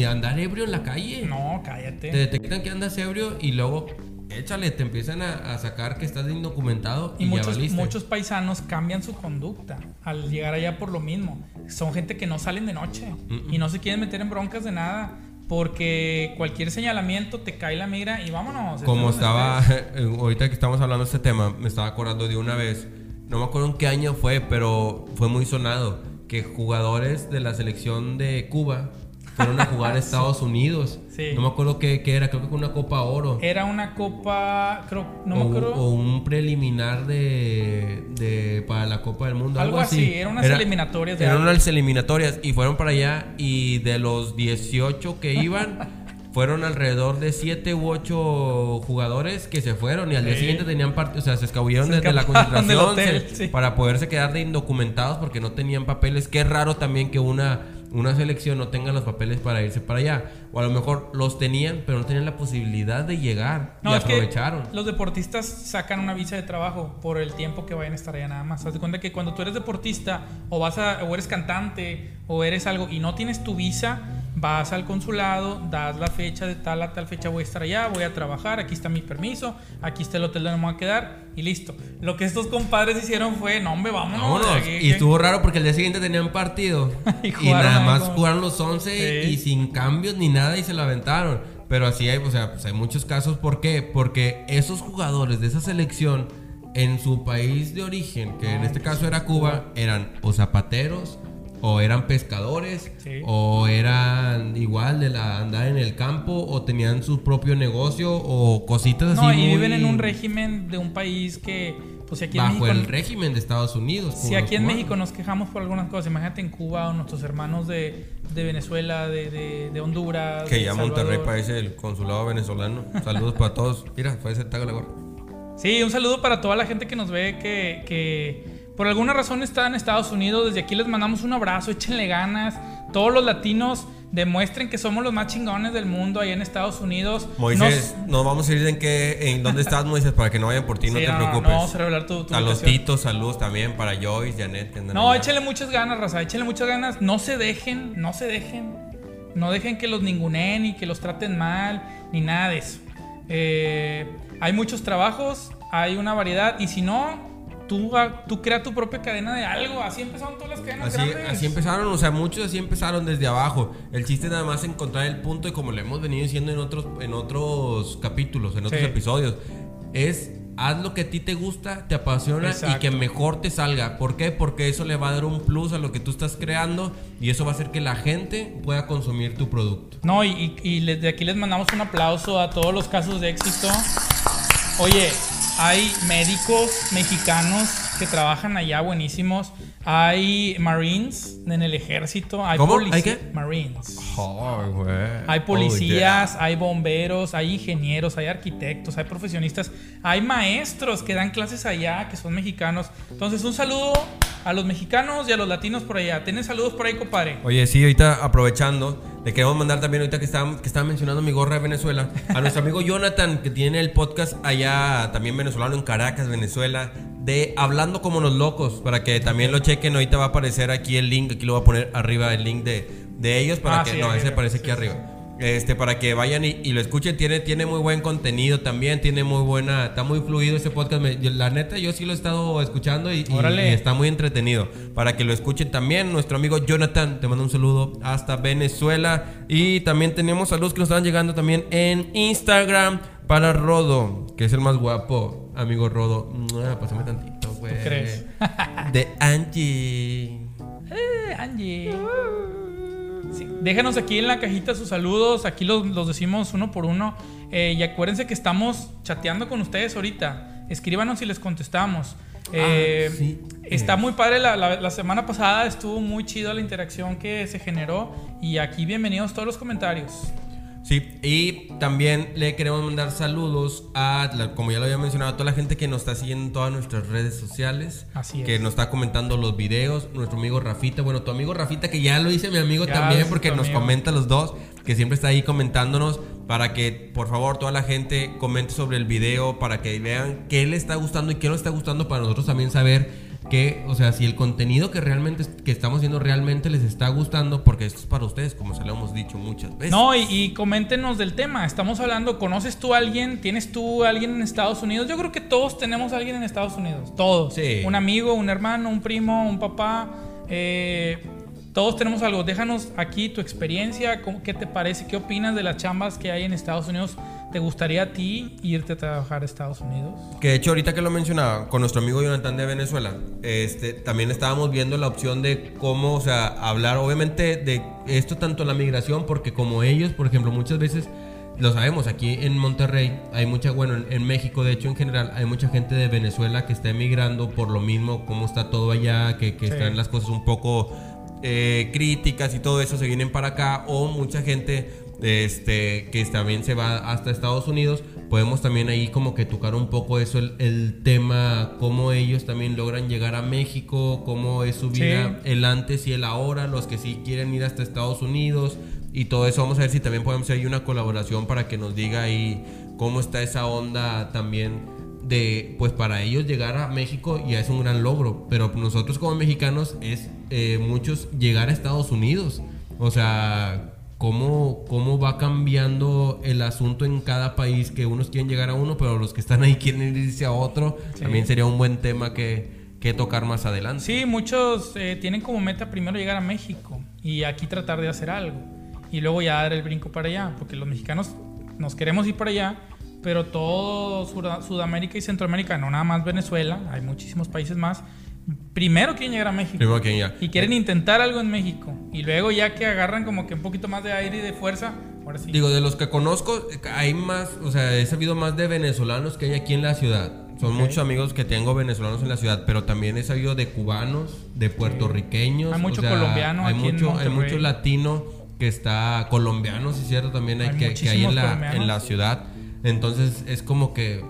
andar ebrio en la calle. No, cállate. Te detectan que andas ebrio y luego échale, te empiezan a, sacar que estás indocumentado y, muchos, ya muchos paisanos cambian su conducta al llegar allá por lo mismo. Son gente que no salen de noche y no se quieren meter en broncas de nada porque cualquier señalamiento te cae la mira y vámonos. Como estaba, ahorita que estamos hablando de este tema, me estaba acordando de una vez, no me acuerdo en qué año fue, pero fue muy sonado, que jugadores de la selección de Cuba fueron a jugar a Estados Unidos. No me acuerdo qué, era, creo que fue una Copa Oro. Era una Copa, creo, no me acuerdo. O un preliminar de, de para la Copa del Mundo. Algo, así, eran unas eliminatorias. De eran unas eliminatorias y fueron para allá y de los 18 que iban... fueron alrededor de 7 u 8 jugadores que se fueron y al día siguiente tenían parte, o sea, se escabulleron desde la concentración para poderse quedar de indocumentados porque no tenían papeles. Qué raro también que una una selección no tenga los papeles para irse para allá. O a lo mejor los tenían, pero no tenían la posibilidad de llegar. y aprovecharon. los deportistas sacan una visa de trabajo por el tiempo que vayan a estar allá nada más. Haz de cuenta que cuando tú eres deportista o vas a, o eres cantante o eres algo y no tienes tu visa, vas al consulado, das la fecha de tal a tal fecha voy a estar allá, voy a trabajar, aquí está mi permiso, aquí está el hotel donde me voy a quedar y listo. Lo que estos compadres hicieron fue, no, hombre, vámonos. y estuvo raro porque el día siguiente tenían partido y, nada más jugaron los 11 y sin cambios ni nada y se lo aventaron. Pero así hay, o sea, pues hay muchos casos. ¿Por qué? Porque esos jugadores de esa selección en su país de origen, que en este caso era Cuba, eran o zapateros, o eran pescadores, o eran igual de la andar en el campo, o tenían su propio negocio, o cositas así. No, y viven en un régimen de un país que Pues aquí en bajo México- el régimen de Estados Unidos. Si aquí en cubanos. México nos quejamos por algunas cosas, imagínate en Cuba o nuestros hermanos de, de Venezuela, de, de- de Honduras. Que ya. Monterrey parece el consulado venezolano. Saludos para todos. Mira, fue ese tago la gorra. Sí, un saludo para toda la gente que nos ve que, que por alguna razón está en Estados Unidos. Desde aquí les mandamos un abrazo, échenle ganas. Todos los latinos demuestren que somos los más chingones del mundo allá en Estados Unidos. Moisés, Nos- nos vamos a ir en qué, en dónde estás, Moisés, para que no vayan por ti, no te no, preocupes. no vamos a revelar tu- tu ubicación. titos, saludos también para Joyce, Janet, que andan No, allá. échenle muchas ganas, raza. Échenle muchas ganas. No se dejen, no se dejen. No dejen que los ninguneen y que los traten mal, ni nada de eso. Eh, hay muchos trabajos, hay una variedad. Y si no, tú, tú crea tu propia cadena de algo. Así empezaron todas las cadenas Así, grandes. así empezaron, o sea, muchos así empezaron desde abajo. El chiste es nada más encontrar el punto y como lo hemos venido diciendo en otros, en otros capítulos, en otros Sí. episodios, es haz lo que a ti te gusta, te apasiona y que mejor te salga. ¿Por qué? Porque eso le va a dar un plus a lo que tú estás creando y eso va a hacer que la gente pueda consumir tu producto. No, y, y, y desde aquí les mandamos un aplauso a todos los casos de éxito. Oye, hay médicos mexicanos que trabajan allá buenísimos. Hay Marines en el ejército. Hay ¿Cómo? ¿Hay qué? Marines. Oh, güey. Hay policías, hay bomberos, hay ingenieros, hay arquitectos, hay profesionistas, hay maestros que dan clases allá, que son mexicanos. Entonces, un saludo a los mexicanos y a los latinos por allá. ¿Tienes saludos por ahí, compadre? Oye, sí, ahorita aprovechando, le queremos mandar también, ahorita que estaba, que estaba mencionando mi gorra de Venezuela, a nuestro amigo Jonathan, que tiene el podcast allá, también venezolano, en Caracas, Venezuela, de Hablando como los locos, para que también lo chequen. Ahorita va a aparecer aquí el link, aquí lo voy a poner arriba el link de, de ellos, para Ah, que, sí, no, ese aparece aquí sí, arriba. Este, para que vayan y, y lo escuchen, tiene, tiene muy buen contenido también, tiene muy buena, está muy fluido ese podcast. Me- yo- la neta, yo sí lo he estado escuchando y, y- Órale. y está muy entretenido. Para que lo escuchen también, nuestro amigo Jonathan, te mando un saludo hasta Venezuela. Y también tenemos saludos que nos están llegando también en Instagram para Rodo, que es el más guapo, amigo Rodo. Pásame tantito, güey. crees? De Angie. Eh, Angie. Sí, Déjenos aquí en la cajita sus saludos. Aquí los, los decimos uno por uno. Eh, y acuérdense que estamos chateando con ustedes ahorita. Escríbanos y les contestamos. Eh, Ah, sí. Está muy padre. La, la- la semana pasada estuvo muy chido la interacción que se generó. Y aquí bienvenidos todos los comentarios. Sí, y también le queremos mandar saludos a, la- como ya lo había mencionado, a toda la gente que nos está siguiendo en todas nuestras redes sociales. Así es. Que nos está comentando los videos. Nuestro amigo Rafita, bueno, tu amigo Rafita, que ya lo hice mi amigo Ya, también, porque nos amigo. comenta los dos, que siempre está ahí comentándonos, para que por favor toda la gente comente sobre el video, para que vean qué le está gustando y qué no está gustando, para nosotros también saber que, o sea, si el contenido que realmente que estamos haciendo realmente les está gustando, porque esto es para ustedes, como se lo hemos dicho muchas veces. No, y, y coméntenos del tema. Estamos hablando, ¿conoces tú a alguien? ¿Tienes tú a alguien en Estados Unidos? Yo creo que todos tenemos a alguien en Estados Unidos. Todos. Sí. Un amigo, un hermano, un primo, un papá. eh, todos tenemos algo. Déjanos aquí tu experiencia. cómo- ¿Qué te parece? ¿Qué opinas de las chambas que hay en Estados Unidos? ¿Te gustaría a ti irte a trabajar a Estados Unidos? Que de hecho ahorita que lo mencionaba con nuestro amigo Jonathan de Venezuela, este, también estábamos viendo la opción de cómo, o sea, hablar obviamente de esto tanto la migración, porque como ellos, por ejemplo, muchas veces lo sabemos, aquí en Monterrey hay mucha, bueno, en, en México de hecho en general hay mucha gente de Venezuela que está emigrando por lo mismo, cómo está todo allá, que, que Sí. están las cosas un poco eh, críticas y todo eso se vienen para acá o mucha gente este que también se va hasta Estados Unidos podemos también ahí como que tocar un poco eso el, el tema cómo ellos también logran llegar a México cómo es su Sí. vida el antes y el ahora los que sí quieren ir hasta Estados Unidos y todo eso. Vamos a ver si también podemos hacer ahí una colaboración para que nos diga ahí cómo está esa onda también de pues para ellos llegar a México ya es un gran logro. Pero nosotros como mexicanos es eh, muchos llegar a Estados Unidos. O sea cómo cómo va cambiando el asunto en cada país que unos quieren llegar a uno pero los que están ahí quieren irse a otro. Sí. también sería un buen tema que, que tocar más adelante. Sí, muchos eh, tienen como meta primero llegar a México y aquí tratar de hacer algo. Y luego ya dar el brinco para allá, porque los mexicanos nos queremos ir para allá, pero todo Sud- Sudamérica y Centroamérica, no nada más Venezuela, hay muchísimos países más, primero quieren llegar a México Primero que ya. y quieren intentar algo en México y luego ya que agarran como que un poquito más de aire y de fuerza, ahora sí. Digo, de los que conozco, hay más, o sea, he sabido más de venezolanos que hay aquí en la ciudad. Son muchos amigos que tengo venezolanos en la ciudad, pero también he sabido de cubanos, de puertorriqueños. Hay mucho o sea, colombiano hay aquí en mucho, hay mucho latino que está colombiano, sí es cierto, también hay, Hay que, que hay en la, en la ciudad. Entonces es como que,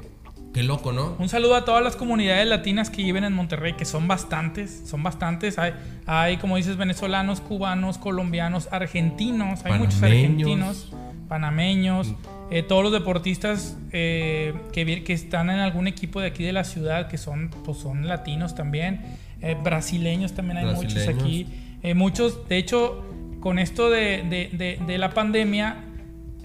qué loco, ¿no? Un saludo a todas las comunidades latinas que viven en Monterrey, que son bastantes, son bastantes. Hay, hay como dices, venezolanos, cubanos, colombianos, argentinos, hay muchos argentinos, panameños, eh, todos los deportistas eh, que, están en algún equipo de aquí de la ciudad, que son, pues, son latinos también, eh, brasileños también hay muchos aquí. Muchos, de hecho, con esto de, de- de- de la pandemia,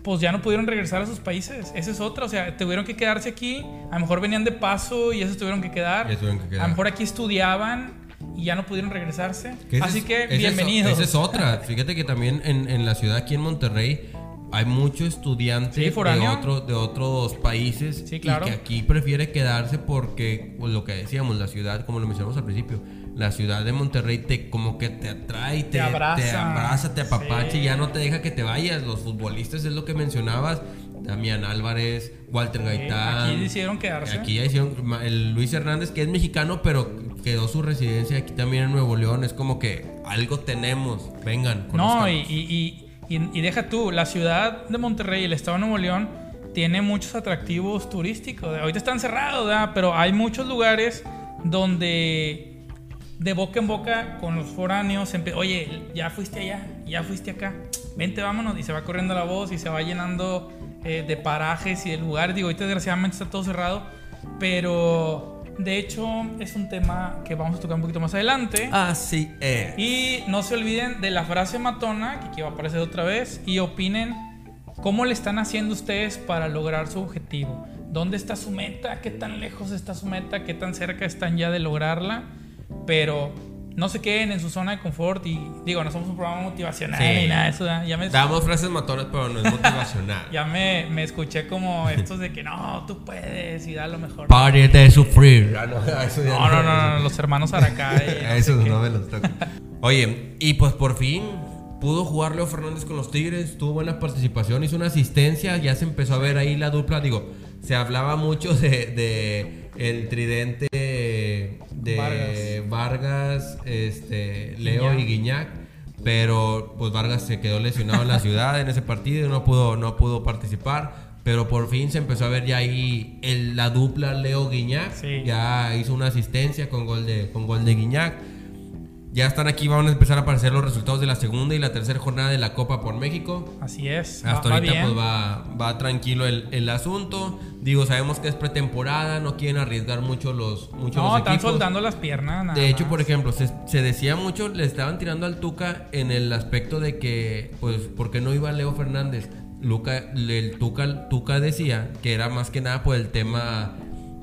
pues ya no pudieron regresar a sus países. Esa es otra. O sea, tuvieron que quedarse aquí. A lo mejor venían de paso y esos tuvieron que quedar. Que quedar. A lo mejor aquí estudiaban y ya no pudieron regresarse. Que Así es- que es- bienvenidos. Esa es otra. Fíjate que también en, en la ciudad aquí en Monterrey hay mucho estudiante Sí, de, otro- de otros países Sí, claro. y que aquí prefiere quedarse porque, pues, lo que decíamos, la ciudad, como lo mencionamos al principio, la ciudad de Monterrey te como que te atrae, te, Te abraza. te, abraza, te apapacha Sí. y ya no te deja que te vayas. Los futbolistas es lo que mencionabas, Damián Álvarez, Walter Gaitán. aquí decidieron quedarse. Aquí ya hicieron el Luis Hernández, que es mexicano, pero quedó su residencia aquí también en Nuevo León. Es como que algo tenemos. Vengan, No, conózcanos. y, y, y, y- y deja tú, la ciudad de Monterrey, el estado de Nuevo León, tiene muchos atractivos turísticos. Ahorita están cerrados, ¿verdad? pero hay muchos lugares donde de boca en boca con los foráneos, oye, ya fuiste allá, ya fuiste acá, vente, vámonos, y se va corriendo la voz y se va llenando eh, de parajes y de lugares. Digo, ahorita desgraciadamente está todo cerrado, pero de hecho es un tema que vamos a tocar un poquito más adelante. Así es. Y no se olviden de la frase matona, que aquí va a aparecer otra vez, y opinen cómo le están haciendo ustedes para lograr su objetivo. ¿Dónde está su meta? ¿Qué tan lejos está su meta? ¿Qué tan cerca están ya de lograrla? Pero no se queden en su zona de confort y digo, no somos un programa motivacional Sí. ni nada de eso. Ya me, Damos frases matonas, pero no es motivacional. ya me, me escuché como estos de que no, tú puedes y da lo mejor. Pare de sufrir. Ah, no, No, no, no, no, los hermanos Aracay. no sé Eso qué. no me los toca. Oye, y pues por fin pudo jugar Leo Fernández con los Tigres, tuvo buena participación, hizo una asistencia, ya se empezó a ver ahí la dupla. Digo, se hablaba mucho de, de el tridente de Vargas. Vargas, este, Leo Guiñac. y Guiñac. Pero pues Vargas se quedó lesionado en la ciudad en ese partido y no pudo, no pudo participar. Pero por fin se empezó a ver ya ahí el- la dupla Leo Guiñac. Sí. Ya hizo una asistencia con gol de, con gol de Guiñac. Ya están aquí, van a empezar a aparecer los resultados de la segunda y la tercera jornada de la Copa por México. Así es. va- Hasta va ahorita bien. pues va, va tranquilo el, el asunto. Digo, sabemos que es pretemporada, no quieren arriesgar mucho los, mucho No, los están equipos. soltando las piernas. nada De hecho, más. por ejemplo, se, se decía mucho, le estaban tirando al Tuca en el aspecto de que, pues, ¿por qué no iba Leo Fernández? Luca, el Tuca, Tuca decía que era más que nada por el tema,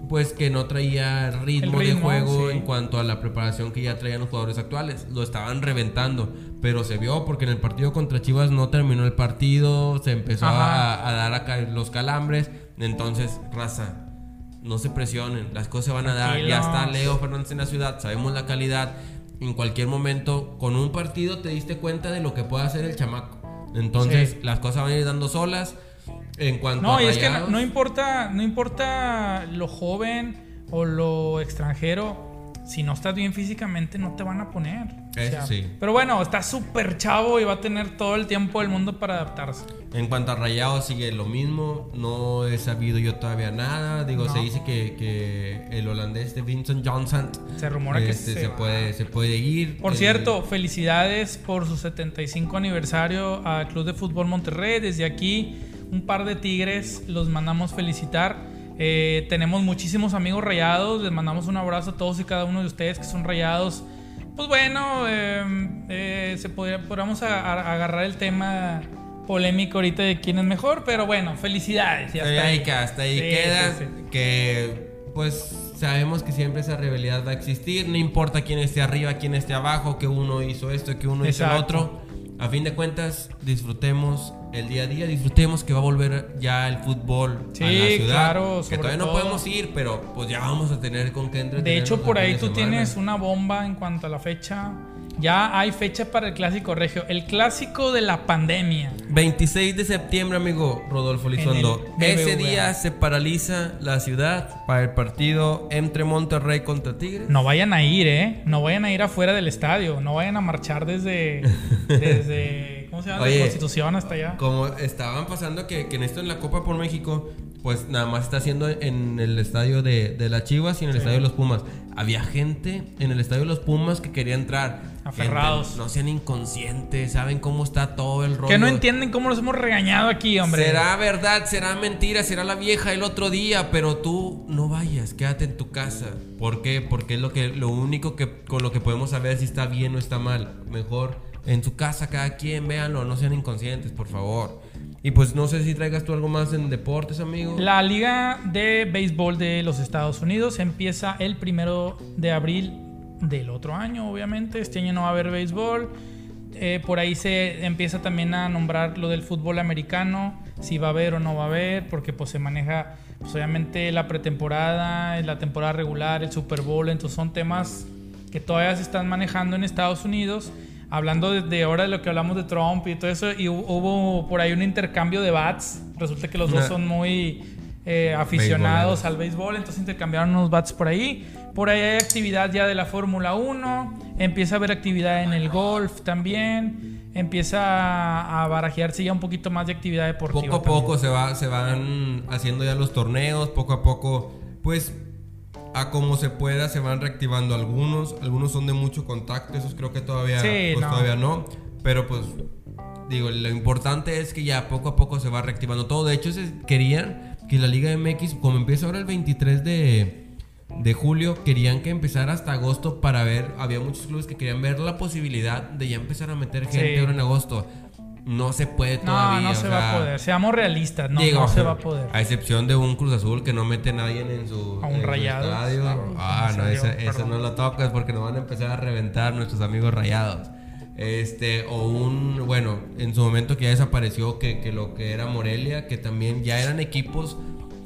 pues, que no traía ritmo, de juego sí. en cuanto a la preparación que ya traían los jugadores actuales. Lo estaban reventando, pero se vio porque en el partido contra Chivas no terminó el partido, se empezó a, a dar acá los calambres. Entonces, raza, no se presionen, las cosas se van a dar. Ya está. Leo Fernández en la ciudad, sabemos la calidad. En cualquier momento, con un partido te diste cuenta de lo que puede hacer el chamaco. Entonces, Sí. las cosas van a ir dando solas. En cuanto No, a y es que no, no importa, no importa lo joven o lo extranjero. Si no estás bien físicamente, no te van a poner. O Eso sí. Pero bueno, está súper chavo y va a tener todo el tiempo del mundo para adaptarse. En cuanto a Rayados sigue lo mismo, no he sabido yo todavía nada. Digo, No. se dice que, que el holandés de Vincent Johnson Se rumora que este, se se, va. puede, se puede ir. Por El- cierto, felicidades por su 75 aniversario al Club de Fútbol Monterrey. Desde aquí, un par de tigres los mandamos felicitar. Eh, tenemos muchísimos amigos rayados. Les mandamos un abrazo a todos y cada uno de ustedes que son rayados. Pues bueno, eh, eh, se podría, podríamos a- a- agarrar el tema polémico ahorita de quién es mejor, pero bueno, felicidades. ya Hasta ahí, que hasta ahí Sí, queda. sí, sí. Que pues sabemos que siempre esa rivalidad va a existir. No importa quién esté arriba, quién esté abajo, que uno hizo esto, que uno hizo el Exacto. otro. A fin de cuentas, disfrutemos el día a día, disfrutemos que va a volver ya el fútbol Sí, a la ciudad. claro, que todavía no podemos ir, pero pues ya vamos a tener con qué De entretenernos hecho, por ahí de tú semana. tienes una bomba en cuanto a la fecha. Ya hay fecha para el clásico regio. El clásico de la pandemia. 26 de septiembre, amigo Rodolfo Lizondo. Ese día se paraliza la ciudad para el partido entre Monterrey contra Tigres. No vayan a ir, ¿eh? No vayan a ir afuera del estadio. No vayan a marchar desde. desde ¿Cómo se llama? Oye, de Constitución hasta allá. Como estaban pasando que, que en esto en la Copa por México, pues nada más está haciendo en el estadio de, de las Chivas y en el estadio de los Pumas. Había gente en el estadio de los Pumas que quería entrar. Aferrados. Gente, no sean inconscientes, saben cómo está todo el rollo. Que no entienden cómo los hemos regañado aquí, hombre. Será verdad, será mentira, será la vieja el otro día, pero tú no vayas, quédate en tu casa. ¿Por qué? Porque es lo que lo único que con lo que podemos saber si está bien o está mal. Mejor en su casa cada quien, véanlo, no sean inconscientes, por favor. Y pues no sé si traigas tú algo más en deportes, amigo. La Liga de Béisbol de los Estados Unidos empieza el primero de abril del otro año, obviamente. Este año no va a haber béisbol. Eh, por ahí se empieza también a nombrar lo del fútbol americano, si va a haber o no va a haber, porque pues se maneja pues, obviamente la pretemporada, la temporada regular, el Super Bowl, entonces son temas que todavía se están manejando en Estados Unidos. Hablando desde ahora de lo que hablamos de Trump y todo eso, y hu- hubo por ahí un intercambio de bats. Resulta que los dos son muy eh, aficionados al béisbol, entonces intercambiaron unos bats por ahí. Por ahí hay actividad ya de la Fórmula 1, empieza a haber actividad en el golf también, empieza a, a barajearse ya un poquito más de actividad deportiva. Poco a también. poco se va se van haciendo ya los torneos, poco a poco pues a como se pueda se van reactivando algunos, algunos son de mucho contacto, esos creo que todavía Sí, pues no. todavía no, pero pues digo, lo importante es que ya poco a poco se va reactivando todo. De hecho, se querían que la Liga MX, como empieza ahora el 23 de, de julio, querían que empezara hasta agosto para ver. Había muchos clubes que querían ver la posibilidad de ya empezar a meter gente Sí. ahora en agosto. No se puede No, todavía. no se o va a poder. Seamos realistas, no, digo, no se va a poder. A excepción de un Cruz Azul que no mete a nadie en su, A un en su Rayados. estadio. Ah, Ah, no, perdón. no lo tocas porque nos van a empezar a reventar nuestros amigos rayados. Este, o un, bueno, en su momento que ya desapareció, que, que lo que era Morelia, que también ya eran equipos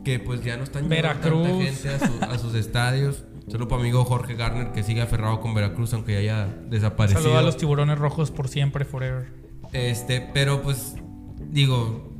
que pues ya no están llevando tanta Veracruz. gente a, su- a sus estadios. Solo para amigo Jorge Garner que sigue aferrado con Veracruz, aunque ya haya desaparecido. A los tiburones rojos por siempre, forever. Este, pero pues, digo,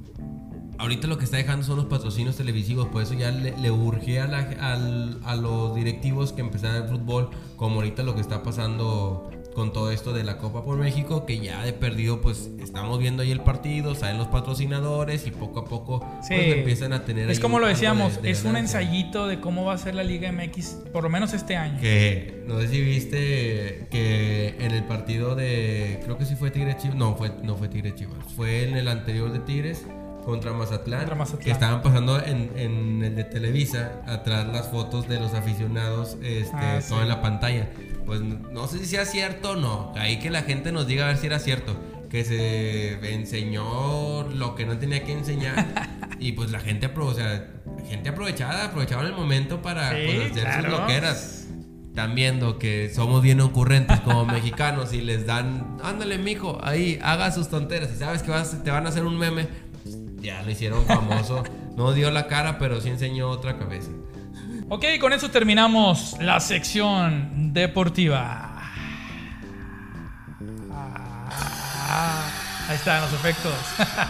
ahorita lo que está dejando son los patrocinios televisivos, por eso ya le, le urgía a, la- los directivos que empezaran el fútbol, como ahorita lo que está pasando con todo esto de la Copa por México, que ya de perdido, pues estamos viendo ahí el partido, salen los patrocinadores y poco a poco Sí. pues, empiezan a tener. Es ahí como lo decíamos, de- de es un ensayito de cómo va a ser la Liga MX, por lo menos este año. Que no sé si viste que en el partido de. Creo que sí fue Tigres Chivas. No, fue, no fue Tigres Chivas. Fue en el anterior de Tigres contra Mazatlán. Contra Mazatlán. Que estaban pasando en, en el de Televisa. Atrás las fotos de los aficionados. Este, Ah, todo sí. en la pantalla. Pues no sé si sea cierto o no. Ahí que la gente nos diga a ver si era cierto. Que se enseñó lo que no tenía que enseñar. y pues la gente, o sea, gente aprovechada, aprovechaban el momento para Sí, pues, hacer claro. sus loqueras están viendo que somos bien ocurrentes como mexicanos y les dan, ándale, mijo, ahí, haga sus tonteras. Y sabes que vas- te van a hacer un meme, ya lo hicieron famoso. No dio la cara, pero sí enseñó otra cabeza. Ok, con eso terminamos la sección deportiva. Ah, ahí están los efectos.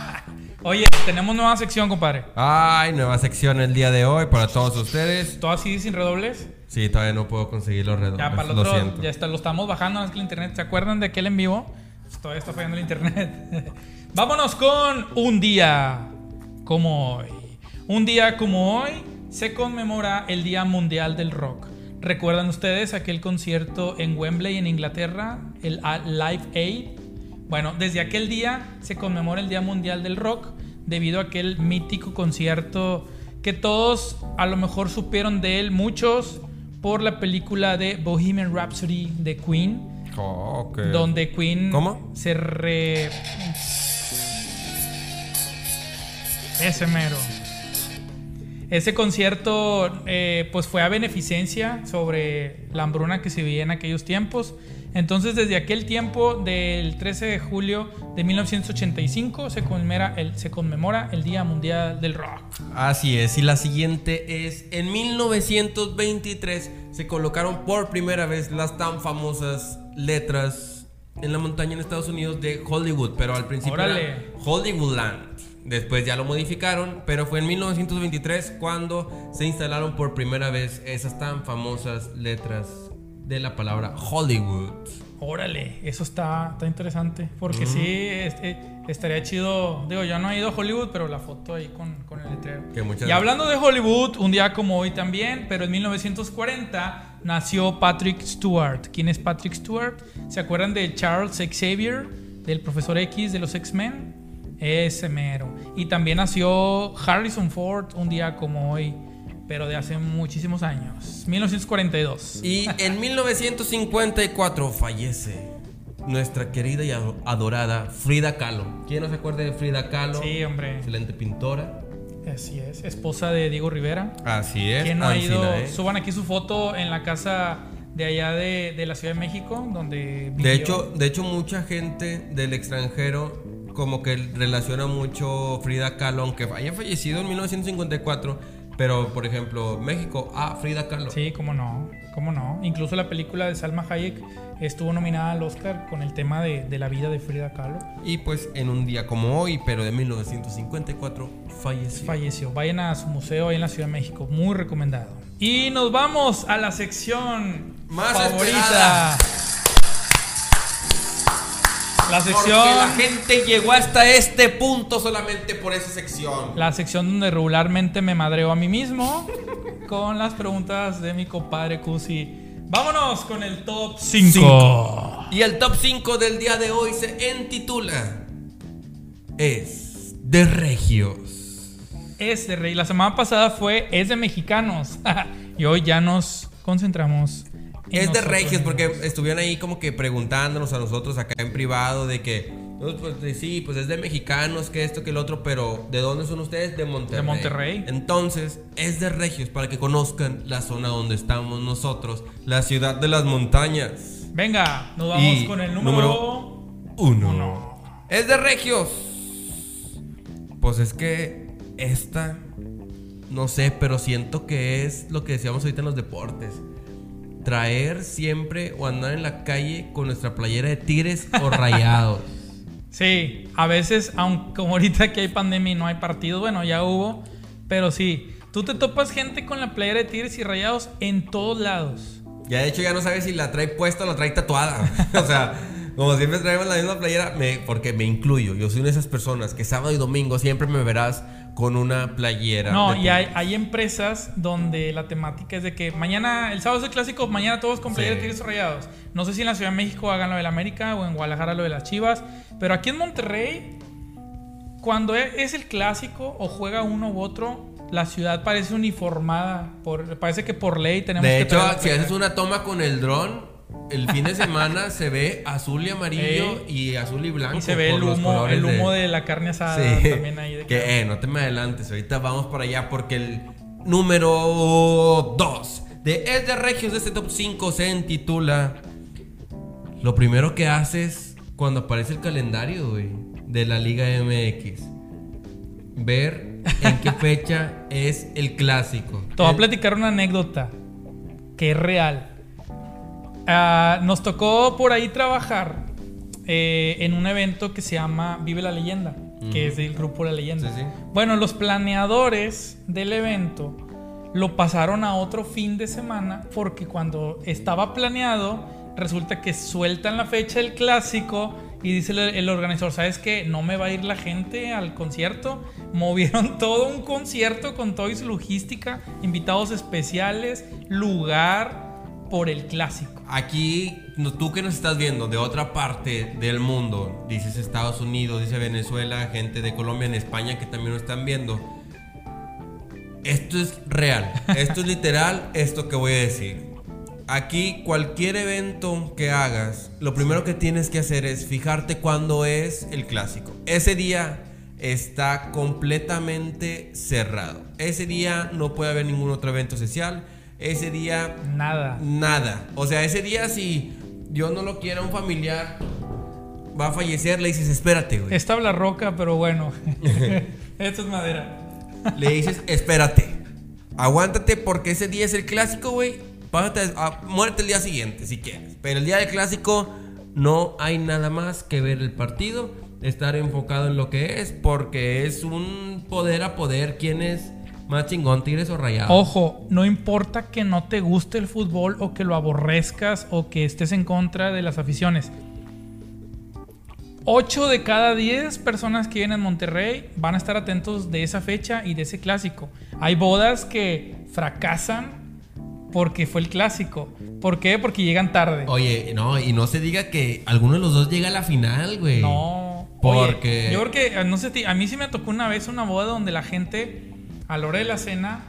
Oye, tenemos nueva sección, compadre. Ay, nueva sección el día de hoy para todos ustedes. ¿Todo así sin redobles? Sí, todavía no puedo conseguir los redobles. Ya, para el lo otro, siento. ya está, lo estamos bajando, es que el internet, ¿se acuerdan de aquel en vivo? Pues todavía está fallando el internet. Vámonos con un día como hoy. Un día como hoy se conmemora el Día Mundial del Rock. ¿Recuerdan ustedes aquel concierto en Wembley, en Inglaterra? El A- Live Aid. Bueno, desde aquel día se conmemora el Día Mundial del Rock debido a aquel mítico concierto que todos a lo mejor supieron de él, muchos, por la película de Bohemian Rhapsody de Queen, Oh, ok. donde Queen ¿Cómo? se re... Ese mero. Ese concierto eh, pues fue a beneficencia sobre la hambruna que se vivía en aquellos tiempos. Entonces desde aquel tiempo del 13 de julio de 1985 se conmemora el, se conmemora el Día Mundial del Rock. Así es, y la siguiente es, en 1923 se colocaron por primera vez las tan famosas letras en la montaña en Estados Unidos de Hollywood, pero al principio Órale. era Hollywoodland. Después ya lo modificaron, pero fue en 1923 cuando se instalaron por primera vez esas tan famosas letras de la palabra Hollywood. Órale, eso está, está interesante. Porque sí, este, estaría chido. Digo, yo no he ido a Hollywood, pero la foto ahí con, con el letrero. Y hablando de Hollywood, un día como hoy también, pero en 1940 nació Patrick Stewart. ¿Quién es Patrick Stewart? ¿Se acuerdan de Charles Xavier, del profesor X de los X-Men? Ese mero. Y también nació Harrison Ford un día como hoy, pero de hace muchísimos años. 1942. Y en 1954 fallece nuestra querida y ado- adorada Frida Kahlo. ¿Quién no se acuerda de Frida Kahlo? Sí, hombre. Excelente pintora. Así es, esposa de Diego Rivera. Así es. ¿Quién no ha ido? ¿eh? Suban aquí su foto en la casa de allá de, de la Ciudad de México, donde vivió. De hecho, de hecho, mucha gente del extranjero como que relaciona mucho Frida Kahlo, aunque haya fallecido en 1954, pero por ejemplo, México, ah, Frida Kahlo. Sí, cómo no, cómo no. Incluso la película de Salma Hayek estuvo nominada al Oscar con el tema de, de la vida de Frida Kahlo. Y pues en un día como hoy, pero de 1954, falleció. Falleció. Vayan a su museo ahí en la Ciudad de México, muy recomendado. Y nos vamos a la sección Más favorita. esperada. La Porque sección la gente llegó hasta este punto solamente por esa sección. La sección donde regularmente me madreo a mí mismo con las preguntas de mi compadre Cusi. Vámonos con el top 5. Cinco. Y el top 5 del día de hoy se intitula Es de Regios. Es de rey. La semana pasada fue Es de mexicanos. y hoy ya nos concentramos. Es de Regios porque estuvieron ahí como que preguntándonos a nosotros acá en privado de que, pues sí, pues es de mexicanos, que esto, que el otro, pero ¿de dónde son ustedes? De Monterrey. De Monterrey. Entonces, es de Regios para que conozcan la zona donde estamos nosotros, la ciudad de las montañas. Venga, nos vamos Y con el número. número Uno. Uno. Es de Regios. Pues es que esta, no sé, pero siento que es lo que decíamos ahorita en los deportes. Traer siempre o andar en la calle con nuestra playera de tigres o rayados. Sí, a veces, aunque como ahorita que hay pandemia y no hay partido, bueno, ya hubo, pero sí, tú te topas gente con la playera de Tigres y Rayados en todos lados. Ya de hecho ya no sabes si la trae puesta o la trae tatuada. o sea, como siempre traemos la misma playera, me- porque me incluyo. Yo soy una de esas personas que sábado y domingo siempre me verás con una playera. No, de y hay, empresas donde la temática es de que mañana, el sábado es el clásico, mañana todos con playera de Sí. Tigres Rayados. No sé si en la Ciudad de México hagan lo del América o en Guadalajara lo de las Chivas, pero aquí en Monterrey, cuando e- es el clásico o juega uno u otro, la ciudad parece uniformada. Por, parece que por ley tenemos De que hecho, traer la si haces una toma con el dron, el fin de semana se ve azul y amarillo y azul y blanco. Y se ve el humo, el humo de, la carne asada Sí. también ahí. De que, eh, no te me adelantes, ahorita vamos para allá porque el número 2 de Es de Regios de este top 5 se intitula Lo primero que haces cuando aparece el calendario, güey, de la Liga MX. Ver en qué fecha es el clásico. Te voy a platicar una anécdota que es real. Ah, nos tocó por ahí trabajar eh, en un evento que se llama Vive la Leyenda, que es del grupo La Leyenda. Sí, sí. Bueno, los planeadores del evento lo pasaron a otro fin de semana porque cuando estaba planeado, resulta que sueltan la fecha del clásico y dice el, el organizador, ¿sabes qué? No me va a ir la gente al concierto. Movieron todo un concierto con toda su logística, invitados especiales, lugar por el clásico. Aquí, no- tú que nos estás viendo de otra parte del mundo, dices Estados Unidos, dice Venezuela, gente de Colombia, en España que también nos están viendo. Esto es real, esto es literal, esto que voy a decir. Aquí cualquier evento que hagas, lo primero que tienes que hacer es fijarte cuándo es el clásico. Ese día está completamente cerrado. Ese día no puede haber ningún otro evento social. Ese día Nada. Nada. O sea, ese día si Dios no lo quiera un familiar va a fallecer, le dices, espérate, güey. Esta habla roca, pero bueno. Esto es madera. Le dices, espérate. Aguántate porque ese día es el clásico, güey. Pásate a, muérete el día siguiente si quieres. Pero el día del clásico no hay nada más que ver el partido, estar enfocado en lo que es, porque es un poder a poder quién es más chingón, Tigres o Rayados. Ojo, no importa que no te guste el fútbol o que lo aborrezcas o que estés en contra de las aficiones. 8 de cada 10 personas que viven en Monterrey van a estar atentos de esa fecha y de ese clásico. Hay bodas que fracasan porque fue el clásico. ¿Por qué? Porque llegan tarde. Oye, no, y no se diga que alguno de los dos llega a la final, güey. No. Porque. Oye, yo creo que, no sé, a mí sí me tocó una vez una boda donde la gente, a la hora de la cena,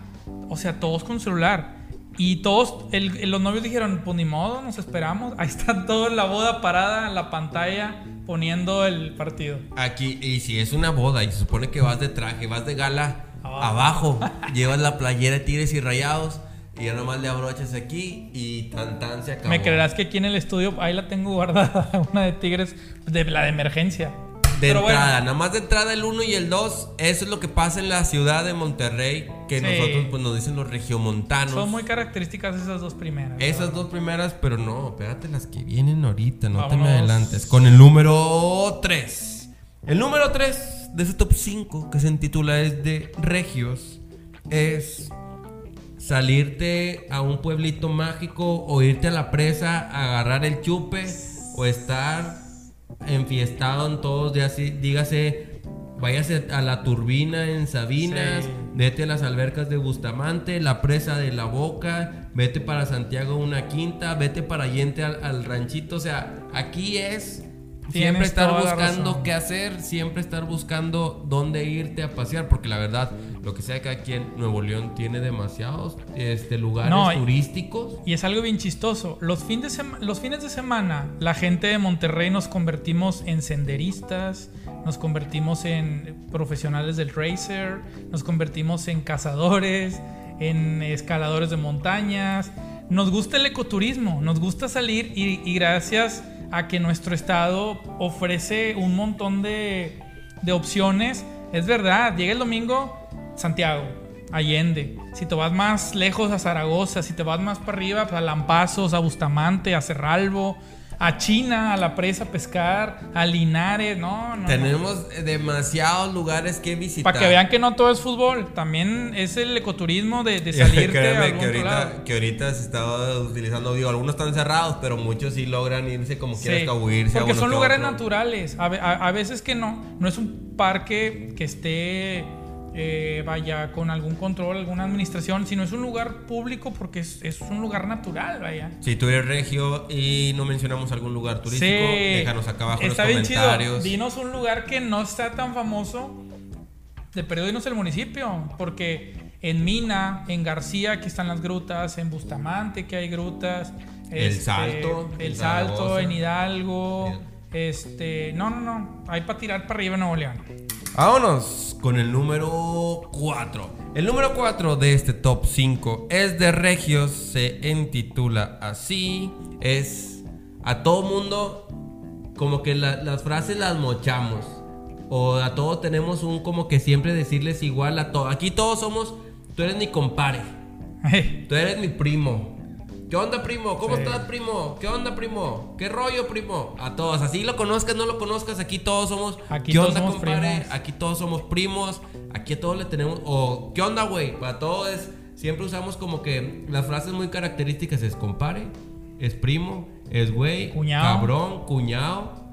o sea, todos con celular. Y todos, el- los novios dijeron, pues ni modo, nos esperamos. Ahí está toda la boda parada en la pantalla poniendo el partido. Aquí, y si es una boda y se supone que vas de traje, vas de gala, abajo, llevas la playera de Tigres y Rayados, y ya nomás le abrochas aquí y tan tan se acabó. Me creerás que aquí en el estudio, ahí la tengo guardada, una de Tigres, de la de emergencia. De Pero bueno, entrada, nada más de entrada el 1 y el 2, eso es lo que pasa en la ciudad de Monterrey, que Sí. nosotros pues nos dicen los regiomontanos. son muy características esas dos primeras. Esas dos primeras, pero no, espérate las que vienen ahorita, no te me adelantes. Con el número 3. El número 3 de ese top 5 que se intitula es de Regios es salirte a un pueblito mágico o irte a la presa, agarrar el chupe o estar enfiestado en todos, ya así, dígase, váyase a la turbina en Sabinas, Sí. vete a las albercas de Bustamante, la presa de la Boca, vete para Santiago una quinta, vete para Allende al, al ranchito, o sea, aquí es siempre Tienes estar buscando qué hacer, siempre estar buscando dónde irte a pasear, porque la verdad, lo que sea que aquí en Nuevo León tiene demasiados este, lugares No, turísticos. Y es algo bien chistoso. Los, fin de los fines de semana, la gente de Monterrey nos convertimos en senderistas, nos convertimos en profesionales del racer, nos convertimos en cazadores, en escaladores de montañas. Nos gusta el ecoturismo, nos gusta salir y, y gracias a que nuestro estado ofrece un montón de, de opciones. Es verdad, llega el domingo, Santiago, Allende. Si te vas más lejos a Zaragoza, si te vas más para arriba, pues, a Lampazos, a Bustamante, a Cerralbo, a China, a la presa a pescar, a Linares, no, no. Tenemos demasiados lugares que visitar. Para que vean que no todo es fútbol, también es el ecoturismo de, de salirte a Créeme algún que lado. que ahorita se está utilizando, digo, algunos están cerrados, pero muchos sí logran irse como Sí, a porque son lugares otro. naturales. A, ve- a- a veces que no. No es un parque que esté, eh, vaya, con algún control, alguna administración, sino es un lugar público porque es, es un lugar natural, vaya. Si tú eres regio y no mencionamos algún lugar turístico, déjanos acá abajo Está bien los chido. comentarios. Dinos un lugar que no está tan famoso. De perdido dinos el municipio. Porque en Mina, en García, aquí están las grutas. En Bustamante, que hay grutas. El Salto, El Salto, Zaragoza. en Hidalgo. Bien. Este. No, no, no. Hay para tirar para arriba en Nuevo León. Vámonos con el número 4. El número 4 de este top 5 es de Regios, se intitula así, es a todo mundo como que la- las frases las mochamos o a todos tenemos un como que siempre decirles igual a todos. Aquí todos somos, tú eres mi compare, tú eres mi primo. ¿Qué onda, primo? ¿Cómo Sí. estás, primo? ¿Qué onda, primo? ¿Qué rollo, primo? A todos, así lo conozcas, no lo conozcas, aquí todos somos. Aquí ¿Qué todos onda, somos compadre? primos. Aquí todos somos primos. Aquí a todos le tenemos. O, ¿qué onda, güey? Para todos es. Siempre usamos como que las frases muy características es compare, es primo, es güey, cabrón, cuñado.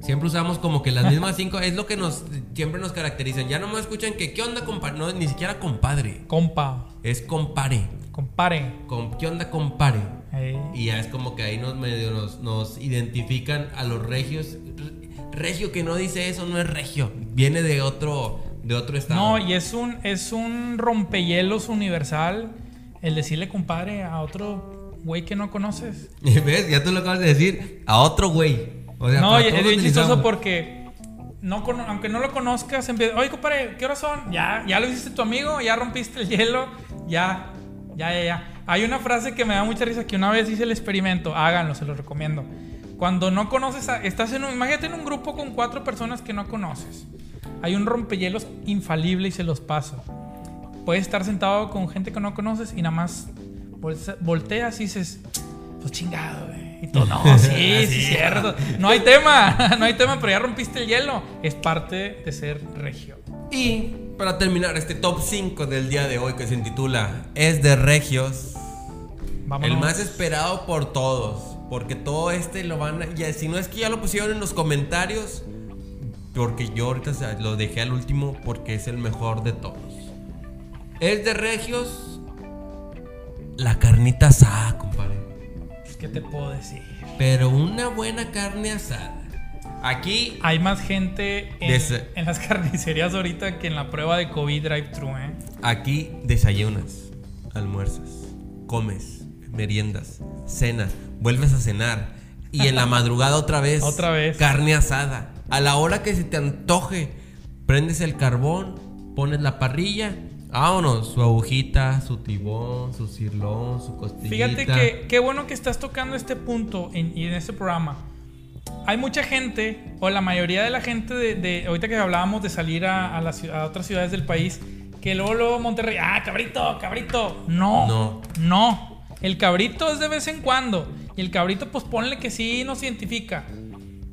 Siempre usamos como que las mismas cinco. Es lo que nos siempre nos caracterizan. Ya no me escuchan que, ¿qué onda, compadre? No, ni siquiera compadre. Compa. Es compare. Compare. Com- ¿Qué onda, compare? Y ya es como que ahí nos medio nos, nos identifican a los regios. Re- Regio que no dice eso no es regio. Viene de otro, de otro estado. No, y es un, es un rompehielos universal el decirle compadre a otro güey que no conoces. ¿Ves? Ya tú lo acabas de decir. A otro güey. O sea, no, y es bien chistoso porque no aunque no lo conozcas, empieza, oye compadre, ¿qué horas son? Ya, ya lo hiciste tu amigo, ya rompiste el hielo, ya, ya, ya, ya. Hay una frase que me da mucha risa que una vez hice el experimento, háganlo, se los recomiendo. Cuando no conoces, a- estás en un, imagínate en un grupo con cuatro personas que no conoces. Hay un rompehielos infalible y se los paso. Puedes estar sentado con gente que no conoces y nada más volteas y dices, pues chingado, güey. Y tú, no, sí, sí, cierto. No hay tema, no hay tema, pero ya rompiste el hielo. Es parte de ser regio. Y para terminar este top 5 del día de hoy que se intitula Es de Regios, Vámonos. el más esperado por todos. Porque todo este lo van a. Ya, si no es que ya lo pusieron en los comentarios, porque yo ahorita lo dejé al último porque es el mejor de todos. Es de Regios, la carnita asada, compadre. ¿Qué te puedo decir? Pero una buena carne asada. Aquí Hay más gente en, las carnicerías ahorita que en la prueba de COVID drive-thru, ¿eh? Aquí desayunas, almuerzas, comes, meriendas, cenas, vuelves a cenar y en la madrugada otra vez, Otra vez. carne asada. A la hora que se te antoje, prendes el carbón, pones la parrilla, vámonos, su agujita, su tibón, su cirlón, su costillita. Fíjate que qué bueno que estás tocando este punto en, en este programa. Hay mucha gente, o la mayoría de la gente de, de- ahorita que hablábamos de salir a, a, las ciu- a otras ciudades del país, que luego, luego Monterrey, ah, cabrito, cabrito. No, No. no. El cabrito es de vez en cuando. Y el cabrito, pues ponle que sí nos identifica.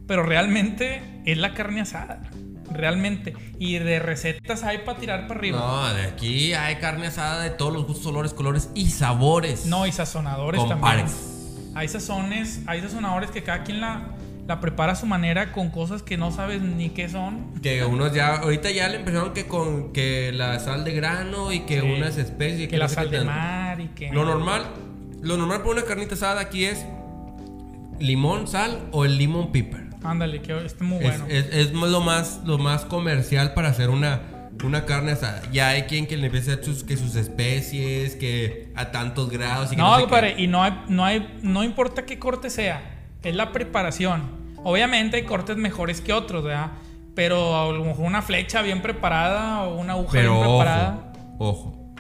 Pero realmente es la carne asada. Realmente. Y de recetas hay para tirar para arriba. No, de aquí hay carne asada de todos los gustos, olores, colores y sabores. No, y sazonadores Compares. también. Hay sazones, hay sazonadores que cada quien la, la prepara a su manera con cosas que no sabes ni qué son. Que unos ya, ahorita ya le empezaron que con que la sal de grano y que Sí. unas especies. Que la no sé sal de mar y que. Lo normal, lo normal para una carnita asada aquí es limón, sal o el limón pepper. Ándale, que está muy Es- bueno. Es, es lo más lo más comercial para hacer una, una carne asada. Ya hay quien que le empieza a hacer sus, que sus especies, que a tantos grados y que no, no sé compadre, y no hay, no hay, no importa qué corte sea, es la preparación. Obviamente hay cortes mejores que otros, ¿verdad? Pero a lo mejor una flecha bien preparada o una aguja Pero bien ojo, preparada. ojo,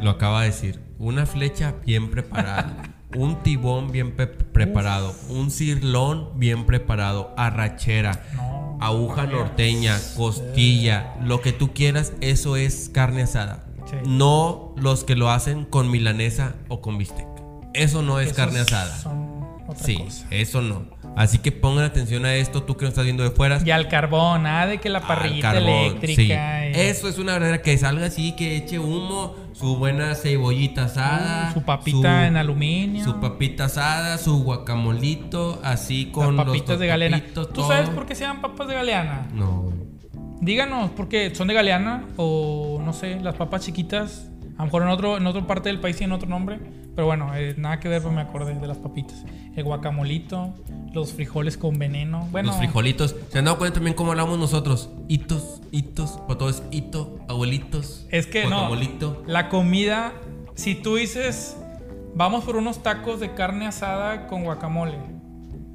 lo acaba de decir. Una flecha bien preparada, un tibón bien preparado, un cirlón bien preparado, arrachera, No. aguja norteña, costilla, lo que tú quieras, eso es carne asada. Sí. No los que lo hacen con milanesa o con bistec. Eso no es Esos carne asada. Son otra Sí, cosa. eso no. Así que pongan atención a esto, tú que nos estás viendo de fuera. Y al carbón, nada de que la parrillita carbón, eléctrica. sí. y- Eso es una verdadera que salga así, que eche humo, su buena cebollita asada, Su papita su- en aluminio. su papita asada, su guacamolito, así con las los papitas de galeana. ¿Tú todo. sabes por qué se llaman papas de galeana? No. Díganos, porque son de galeana o no sé, las papas chiquitas. A lo mejor en otro en otra parte del país tienen otro nombre. Pero bueno, eh, nada que ver, pues me acordé de las papitas. El guacamolito, los frijoles con veneno. Bueno, Los frijolitos. ¿Se han dado cuenta también cómo hablamos nosotros? Hitos, hitos, para todo es hito, abuelitos. es que no. guacamolito. La comida, si tú dices, vamos por unos tacos de carne asada con guacamole,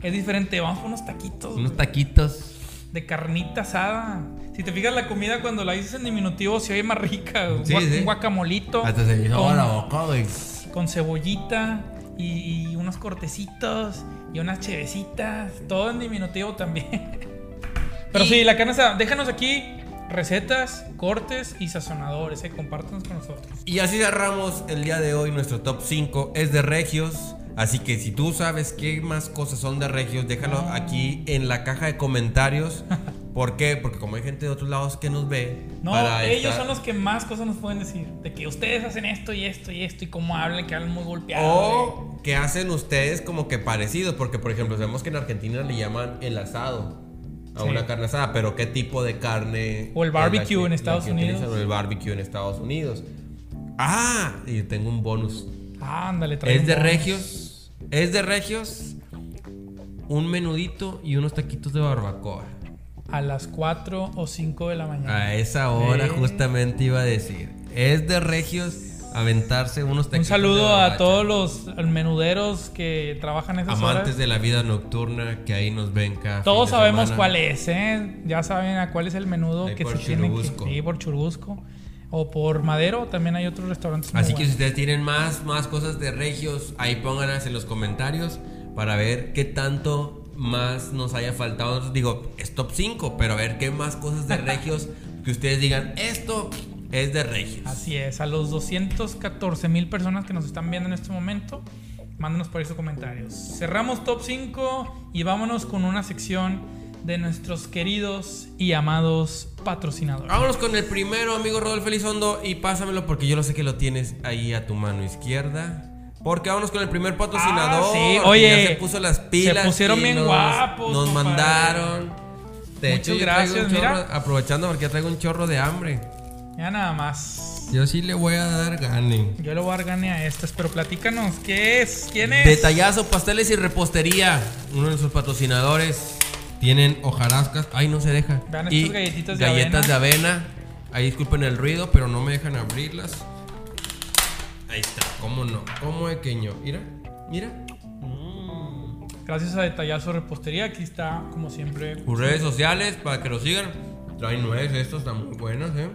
es diferente. Vamos por unos taquitos. Unos taquitos. De carnita asada. Si te fijas la comida cuando la dices en diminutivo se oye más rica. Sí, Gua- sí. Un guacamolito. Hasta se con, la boca, güey. con cebollita y, y unos cortecitos y unas chevecitas. Todo en diminutivo también. Pero sí, la carne asada. Déjanos aquí recetas, cortes y sazonadores. Eh. Compártanos con nosotros. Y así cerramos el día de hoy. Nuestro top 5 es de regios. Así que si tú sabes qué más cosas son de regios, déjalo aquí en la caja de comentarios. ¿Por qué? Porque como hay gente de otros lados que nos ve. No, ellos estar- son los que más cosas nos pueden decir. De que ustedes hacen esto y esto y esto y cómo hablan, que hablan muy golpeados. eh. O que hacen ustedes como que parecidos. Porque, por ejemplo, sabemos que en Argentina le llaman el asado a Sí. una carne asada. Pero ¿qué tipo de carne? O el barbecue que- en Estados Unidos. utilizan? O el barbecue en Estados Unidos. Ah, y tengo un bonus. Ándale, trae Es de bonus. regios. Es de regios. Un menudito y unos taquitos de barbacoa. A las 4 o 5 de la mañana. A esa hora Eh. justamente iba a decir. Es de regios aventarse unos Un taquitos saludo de a todos los menuderos que trabajan esas amantes horas. de la vida nocturna que ahí nos ven cada Todos sabemos semana. cuál es, ¿eh? Ya saben a cuál es el menudo Ahí que se tiene que sí, por Churubusco. O por Madero, también hay otros restaurantes. Así que si ustedes tienen más, más cosas de regios, ahí pónganlas en los comentarios para ver qué tanto más nos haya faltado. Digo, es top 5, pero a ver qué más cosas de regios que ustedes digan, esto es de regios. Así es, a los 214 mil personas que nos están viendo en este momento, Mándenos por ahí sus comentarios. Cerramos top 5 y vámonos con una sección de nuestros queridos y amados patrocinadores. Vámonos con el primero, amigo Rodolfo Elizondo, y pásamelo porque yo lo sé que lo tienes ahí a tu mano izquierda. Porque vámonos con el primer patrocinador. Ah, sí. que Oye, ya se puso las pilas. se pusieron bien nos- guapos, Nos compadre. mandaron. De Muchas hecho, gracias, chorro- mira. aprovechando porque ya traigo un chorro de hambre. Ya nada más. Yo sí le voy a dar gane. Yo le voy a dar gane a estas, pero platícanos, ¿qué es? ¿Quién es? Detallazo, pasteles y repostería. Uno de nuestros patrocinadores. Tienen hojarascas. Ay, no se deja. Vean estas y galletitas de galletas de avena. Ahí disculpen el ruido, pero no me dejan abrirlas. Ahí está. ¿Cómo no? ¿Cómo pequeño? Mira, mira. Gracias a Detallazo Repostería, aquí está, como siempre. Sus redes sociales para que lo sigan. Traen nueces, estos están muy buenos, ¿eh?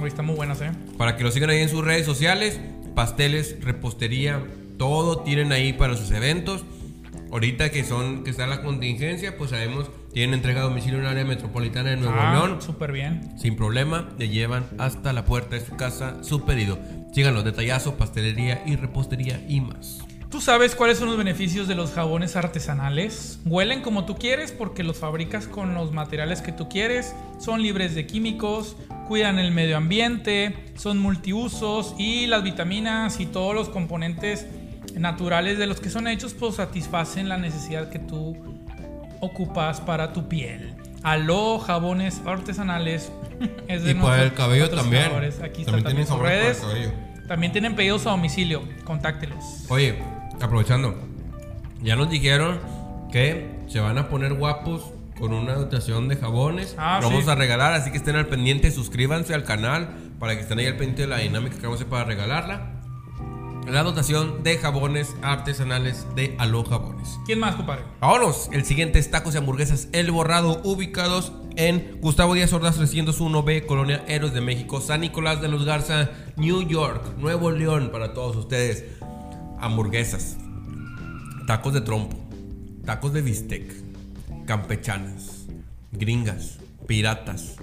Hoy están muy buenas, ¿eh? Para que lo sigan ahí en sus redes sociales. Pasteles, repostería, todo tienen ahí para sus eventos. Ahorita que son que está la contingencia, pues sabemos tienen entrega a domicilio en el área metropolitana de Nuevo Ah, León. súper bien. Sin problema, le llevan hasta la puerta de su casa su pedido. Síganlo, detallazo, pastelería y repostería y más. ¿Tú sabes cuáles son los beneficios de los jabones artesanales? Huelen como tú quieres porque los fabricas con los materiales que tú quieres, son libres de químicos, cuidan el medio ambiente, son multiusos y las vitaminas y todos los componentes naturales de los que son hechos pues satisfacen la necesidad que tú ocupas para tu piel. Aló, jabones artesanales. es de Y para el cabello también. Aquí También tienen sus jabones para el redes. cabello. También tienen pedidos a domicilio. Contáctelos. Oye, aprovechando, ya nos dijeron que se van a poner guapos con una dotación de jabones. Ah, Lo vamos a regalar, así que estén al pendiente, suscríbanse al canal para que estén ahí al pendiente de la dinámica que vamos a hacer para regalarla. La dotación de jabones artesanales de Alo Jabones. ¿Quién más, compadre? Vámonos, el siguiente es tacos y hamburguesas El Borrado, ubicados en Gustavo Díaz Ordaz 301B, Colonia Héroes de México, San Nicolás de los Garza, New York, Nuevo León, para todos ustedes. Hamburguesas, tacos de trompo, tacos de bistec, campechanas, gringas, piratas.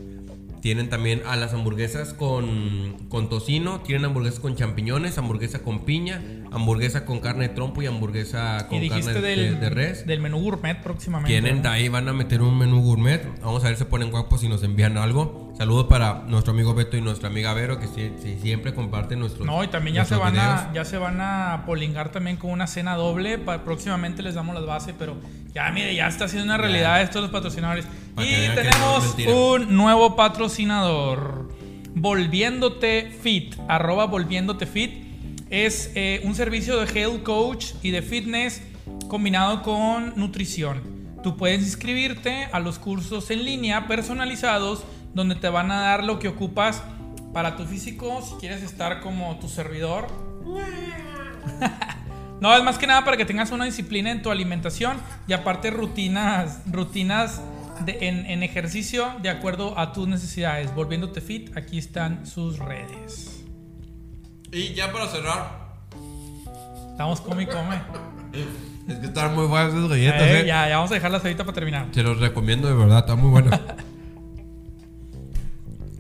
Tienen también a las hamburguesas con, con tocino, tienen hamburguesas con champiñones, hamburguesa con piña, hamburguesa con carne de trompo y hamburguesa con y carne de, del, de res. del menú gourmet próximamente. Tienen, ¿no? ahí van a meter un menú gourmet. Vamos a ver si ponen guapos y nos envían algo. Saludos para nuestro amigo Beto y nuestra amiga Vero, que siempre comparten nuestros No, y también ya se van a, ya se van a polingar también con una cena doble. Pa- próximamente les damos las bases, pero ya mire, ya está siendo una realidad esto de los patrocinadores. Para y no tenemos un nuevo patrocinador. Volviéndote Fit, arroba Volviéndote Fit. Es eh, un servicio de health coach y de fitness combinado con nutrición. Tú puedes inscribirte a los cursos en línea personalizados donde te van a dar lo que ocupas para tu físico si quieres estar como tu servidor. No, es más que nada para que tengas una disciplina en tu alimentación y aparte rutinas, rutinas en, en ejercicio de acuerdo a tus necesidades. Volviéndote fit, aquí están sus redes. Y ya para cerrar, Estamos come y come. es que están muy buenas esas galletas, Eh, eh. ya, ya vamos a dejarlas ahorita para terminar. Se los recomiendo de verdad, está muy buena.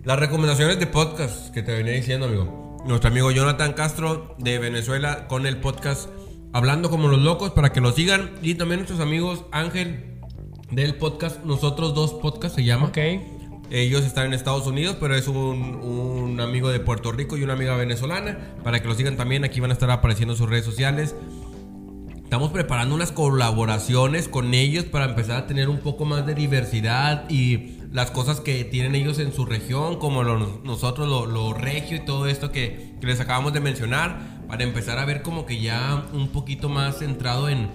Las recomendaciones de podcast que te venía diciendo, amigo. Nuestro amigo Jonathan Castro de Venezuela con el podcast Hablando como los locos para que lo sigan. Y también nuestros amigos Ángel del podcast Nosotros Dos Podcast se llama. Ok. Ellos están en Estados Unidos, pero es un, amigo de Puerto Rico y una amiga venezolana. Para que lo sigan también, aquí van a estar apareciendo sus redes sociales. Estamos preparando unas colaboraciones con ellos para empezar a tener un poco más de diversidad y las cosas que tienen ellos en su región, como nosotros lo, lo regio y todo esto que les acabamos de mencionar, para empezar a ver como que ya un poquito más centrado en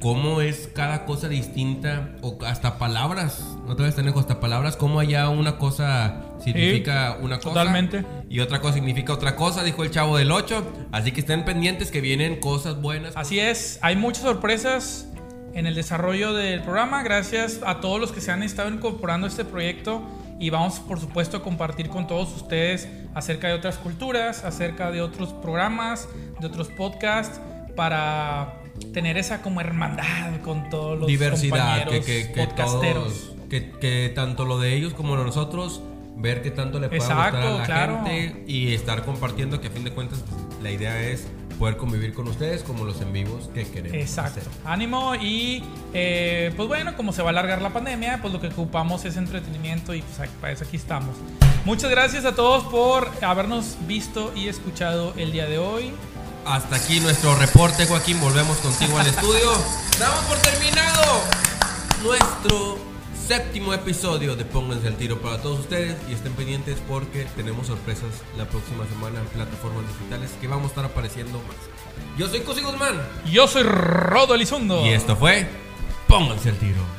cómo es cada cosa distinta o hasta palabras, otra vez tenemos hasta palabras, cómo allá una cosa significa una cosa totalmente. y otra cosa significa otra cosa, dijo el chavo del 8, así que estén pendientes que vienen cosas buenas. Así es, hay muchas sorpresas en el desarrollo del programa. Gracias a todos los que se han estado incorporando a este proyecto y vamos por supuesto a compartir con todos ustedes acerca de otras culturas, acerca de otros programas, de otros podcasts para tener esa como hermandad con todos los diversidad, compañeros que, que podcasteros. todos, que, que tanto lo de ellos como lo de nosotros, ver qué tanto le puede gustar a la claro. gente y estar compartiendo, que a fin de cuentas pues, la idea es poder convivir con ustedes como los en vivos que queremos. Exacto. hacer. Ánimo y eh, pues bueno, como se va a alargar la pandemia, pues lo que ocupamos es entretenimiento y pues para eso aquí estamos. Muchas gracias a todos por habernos visto y escuchado el día de hoy. Hasta aquí nuestro reporte, Joaquín. Volvemos contigo al estudio. Damos por terminado nuestro séptimo episodio de Pónganse al tiro para todos ustedes y estén pendientes porque tenemos sorpresas la próxima semana en plataformas digitales que vamos a estar apareciendo más. Yo soy Cosi Guzmán Yo soy Rodo Elizondo. y esto fue Pónganse al tiro.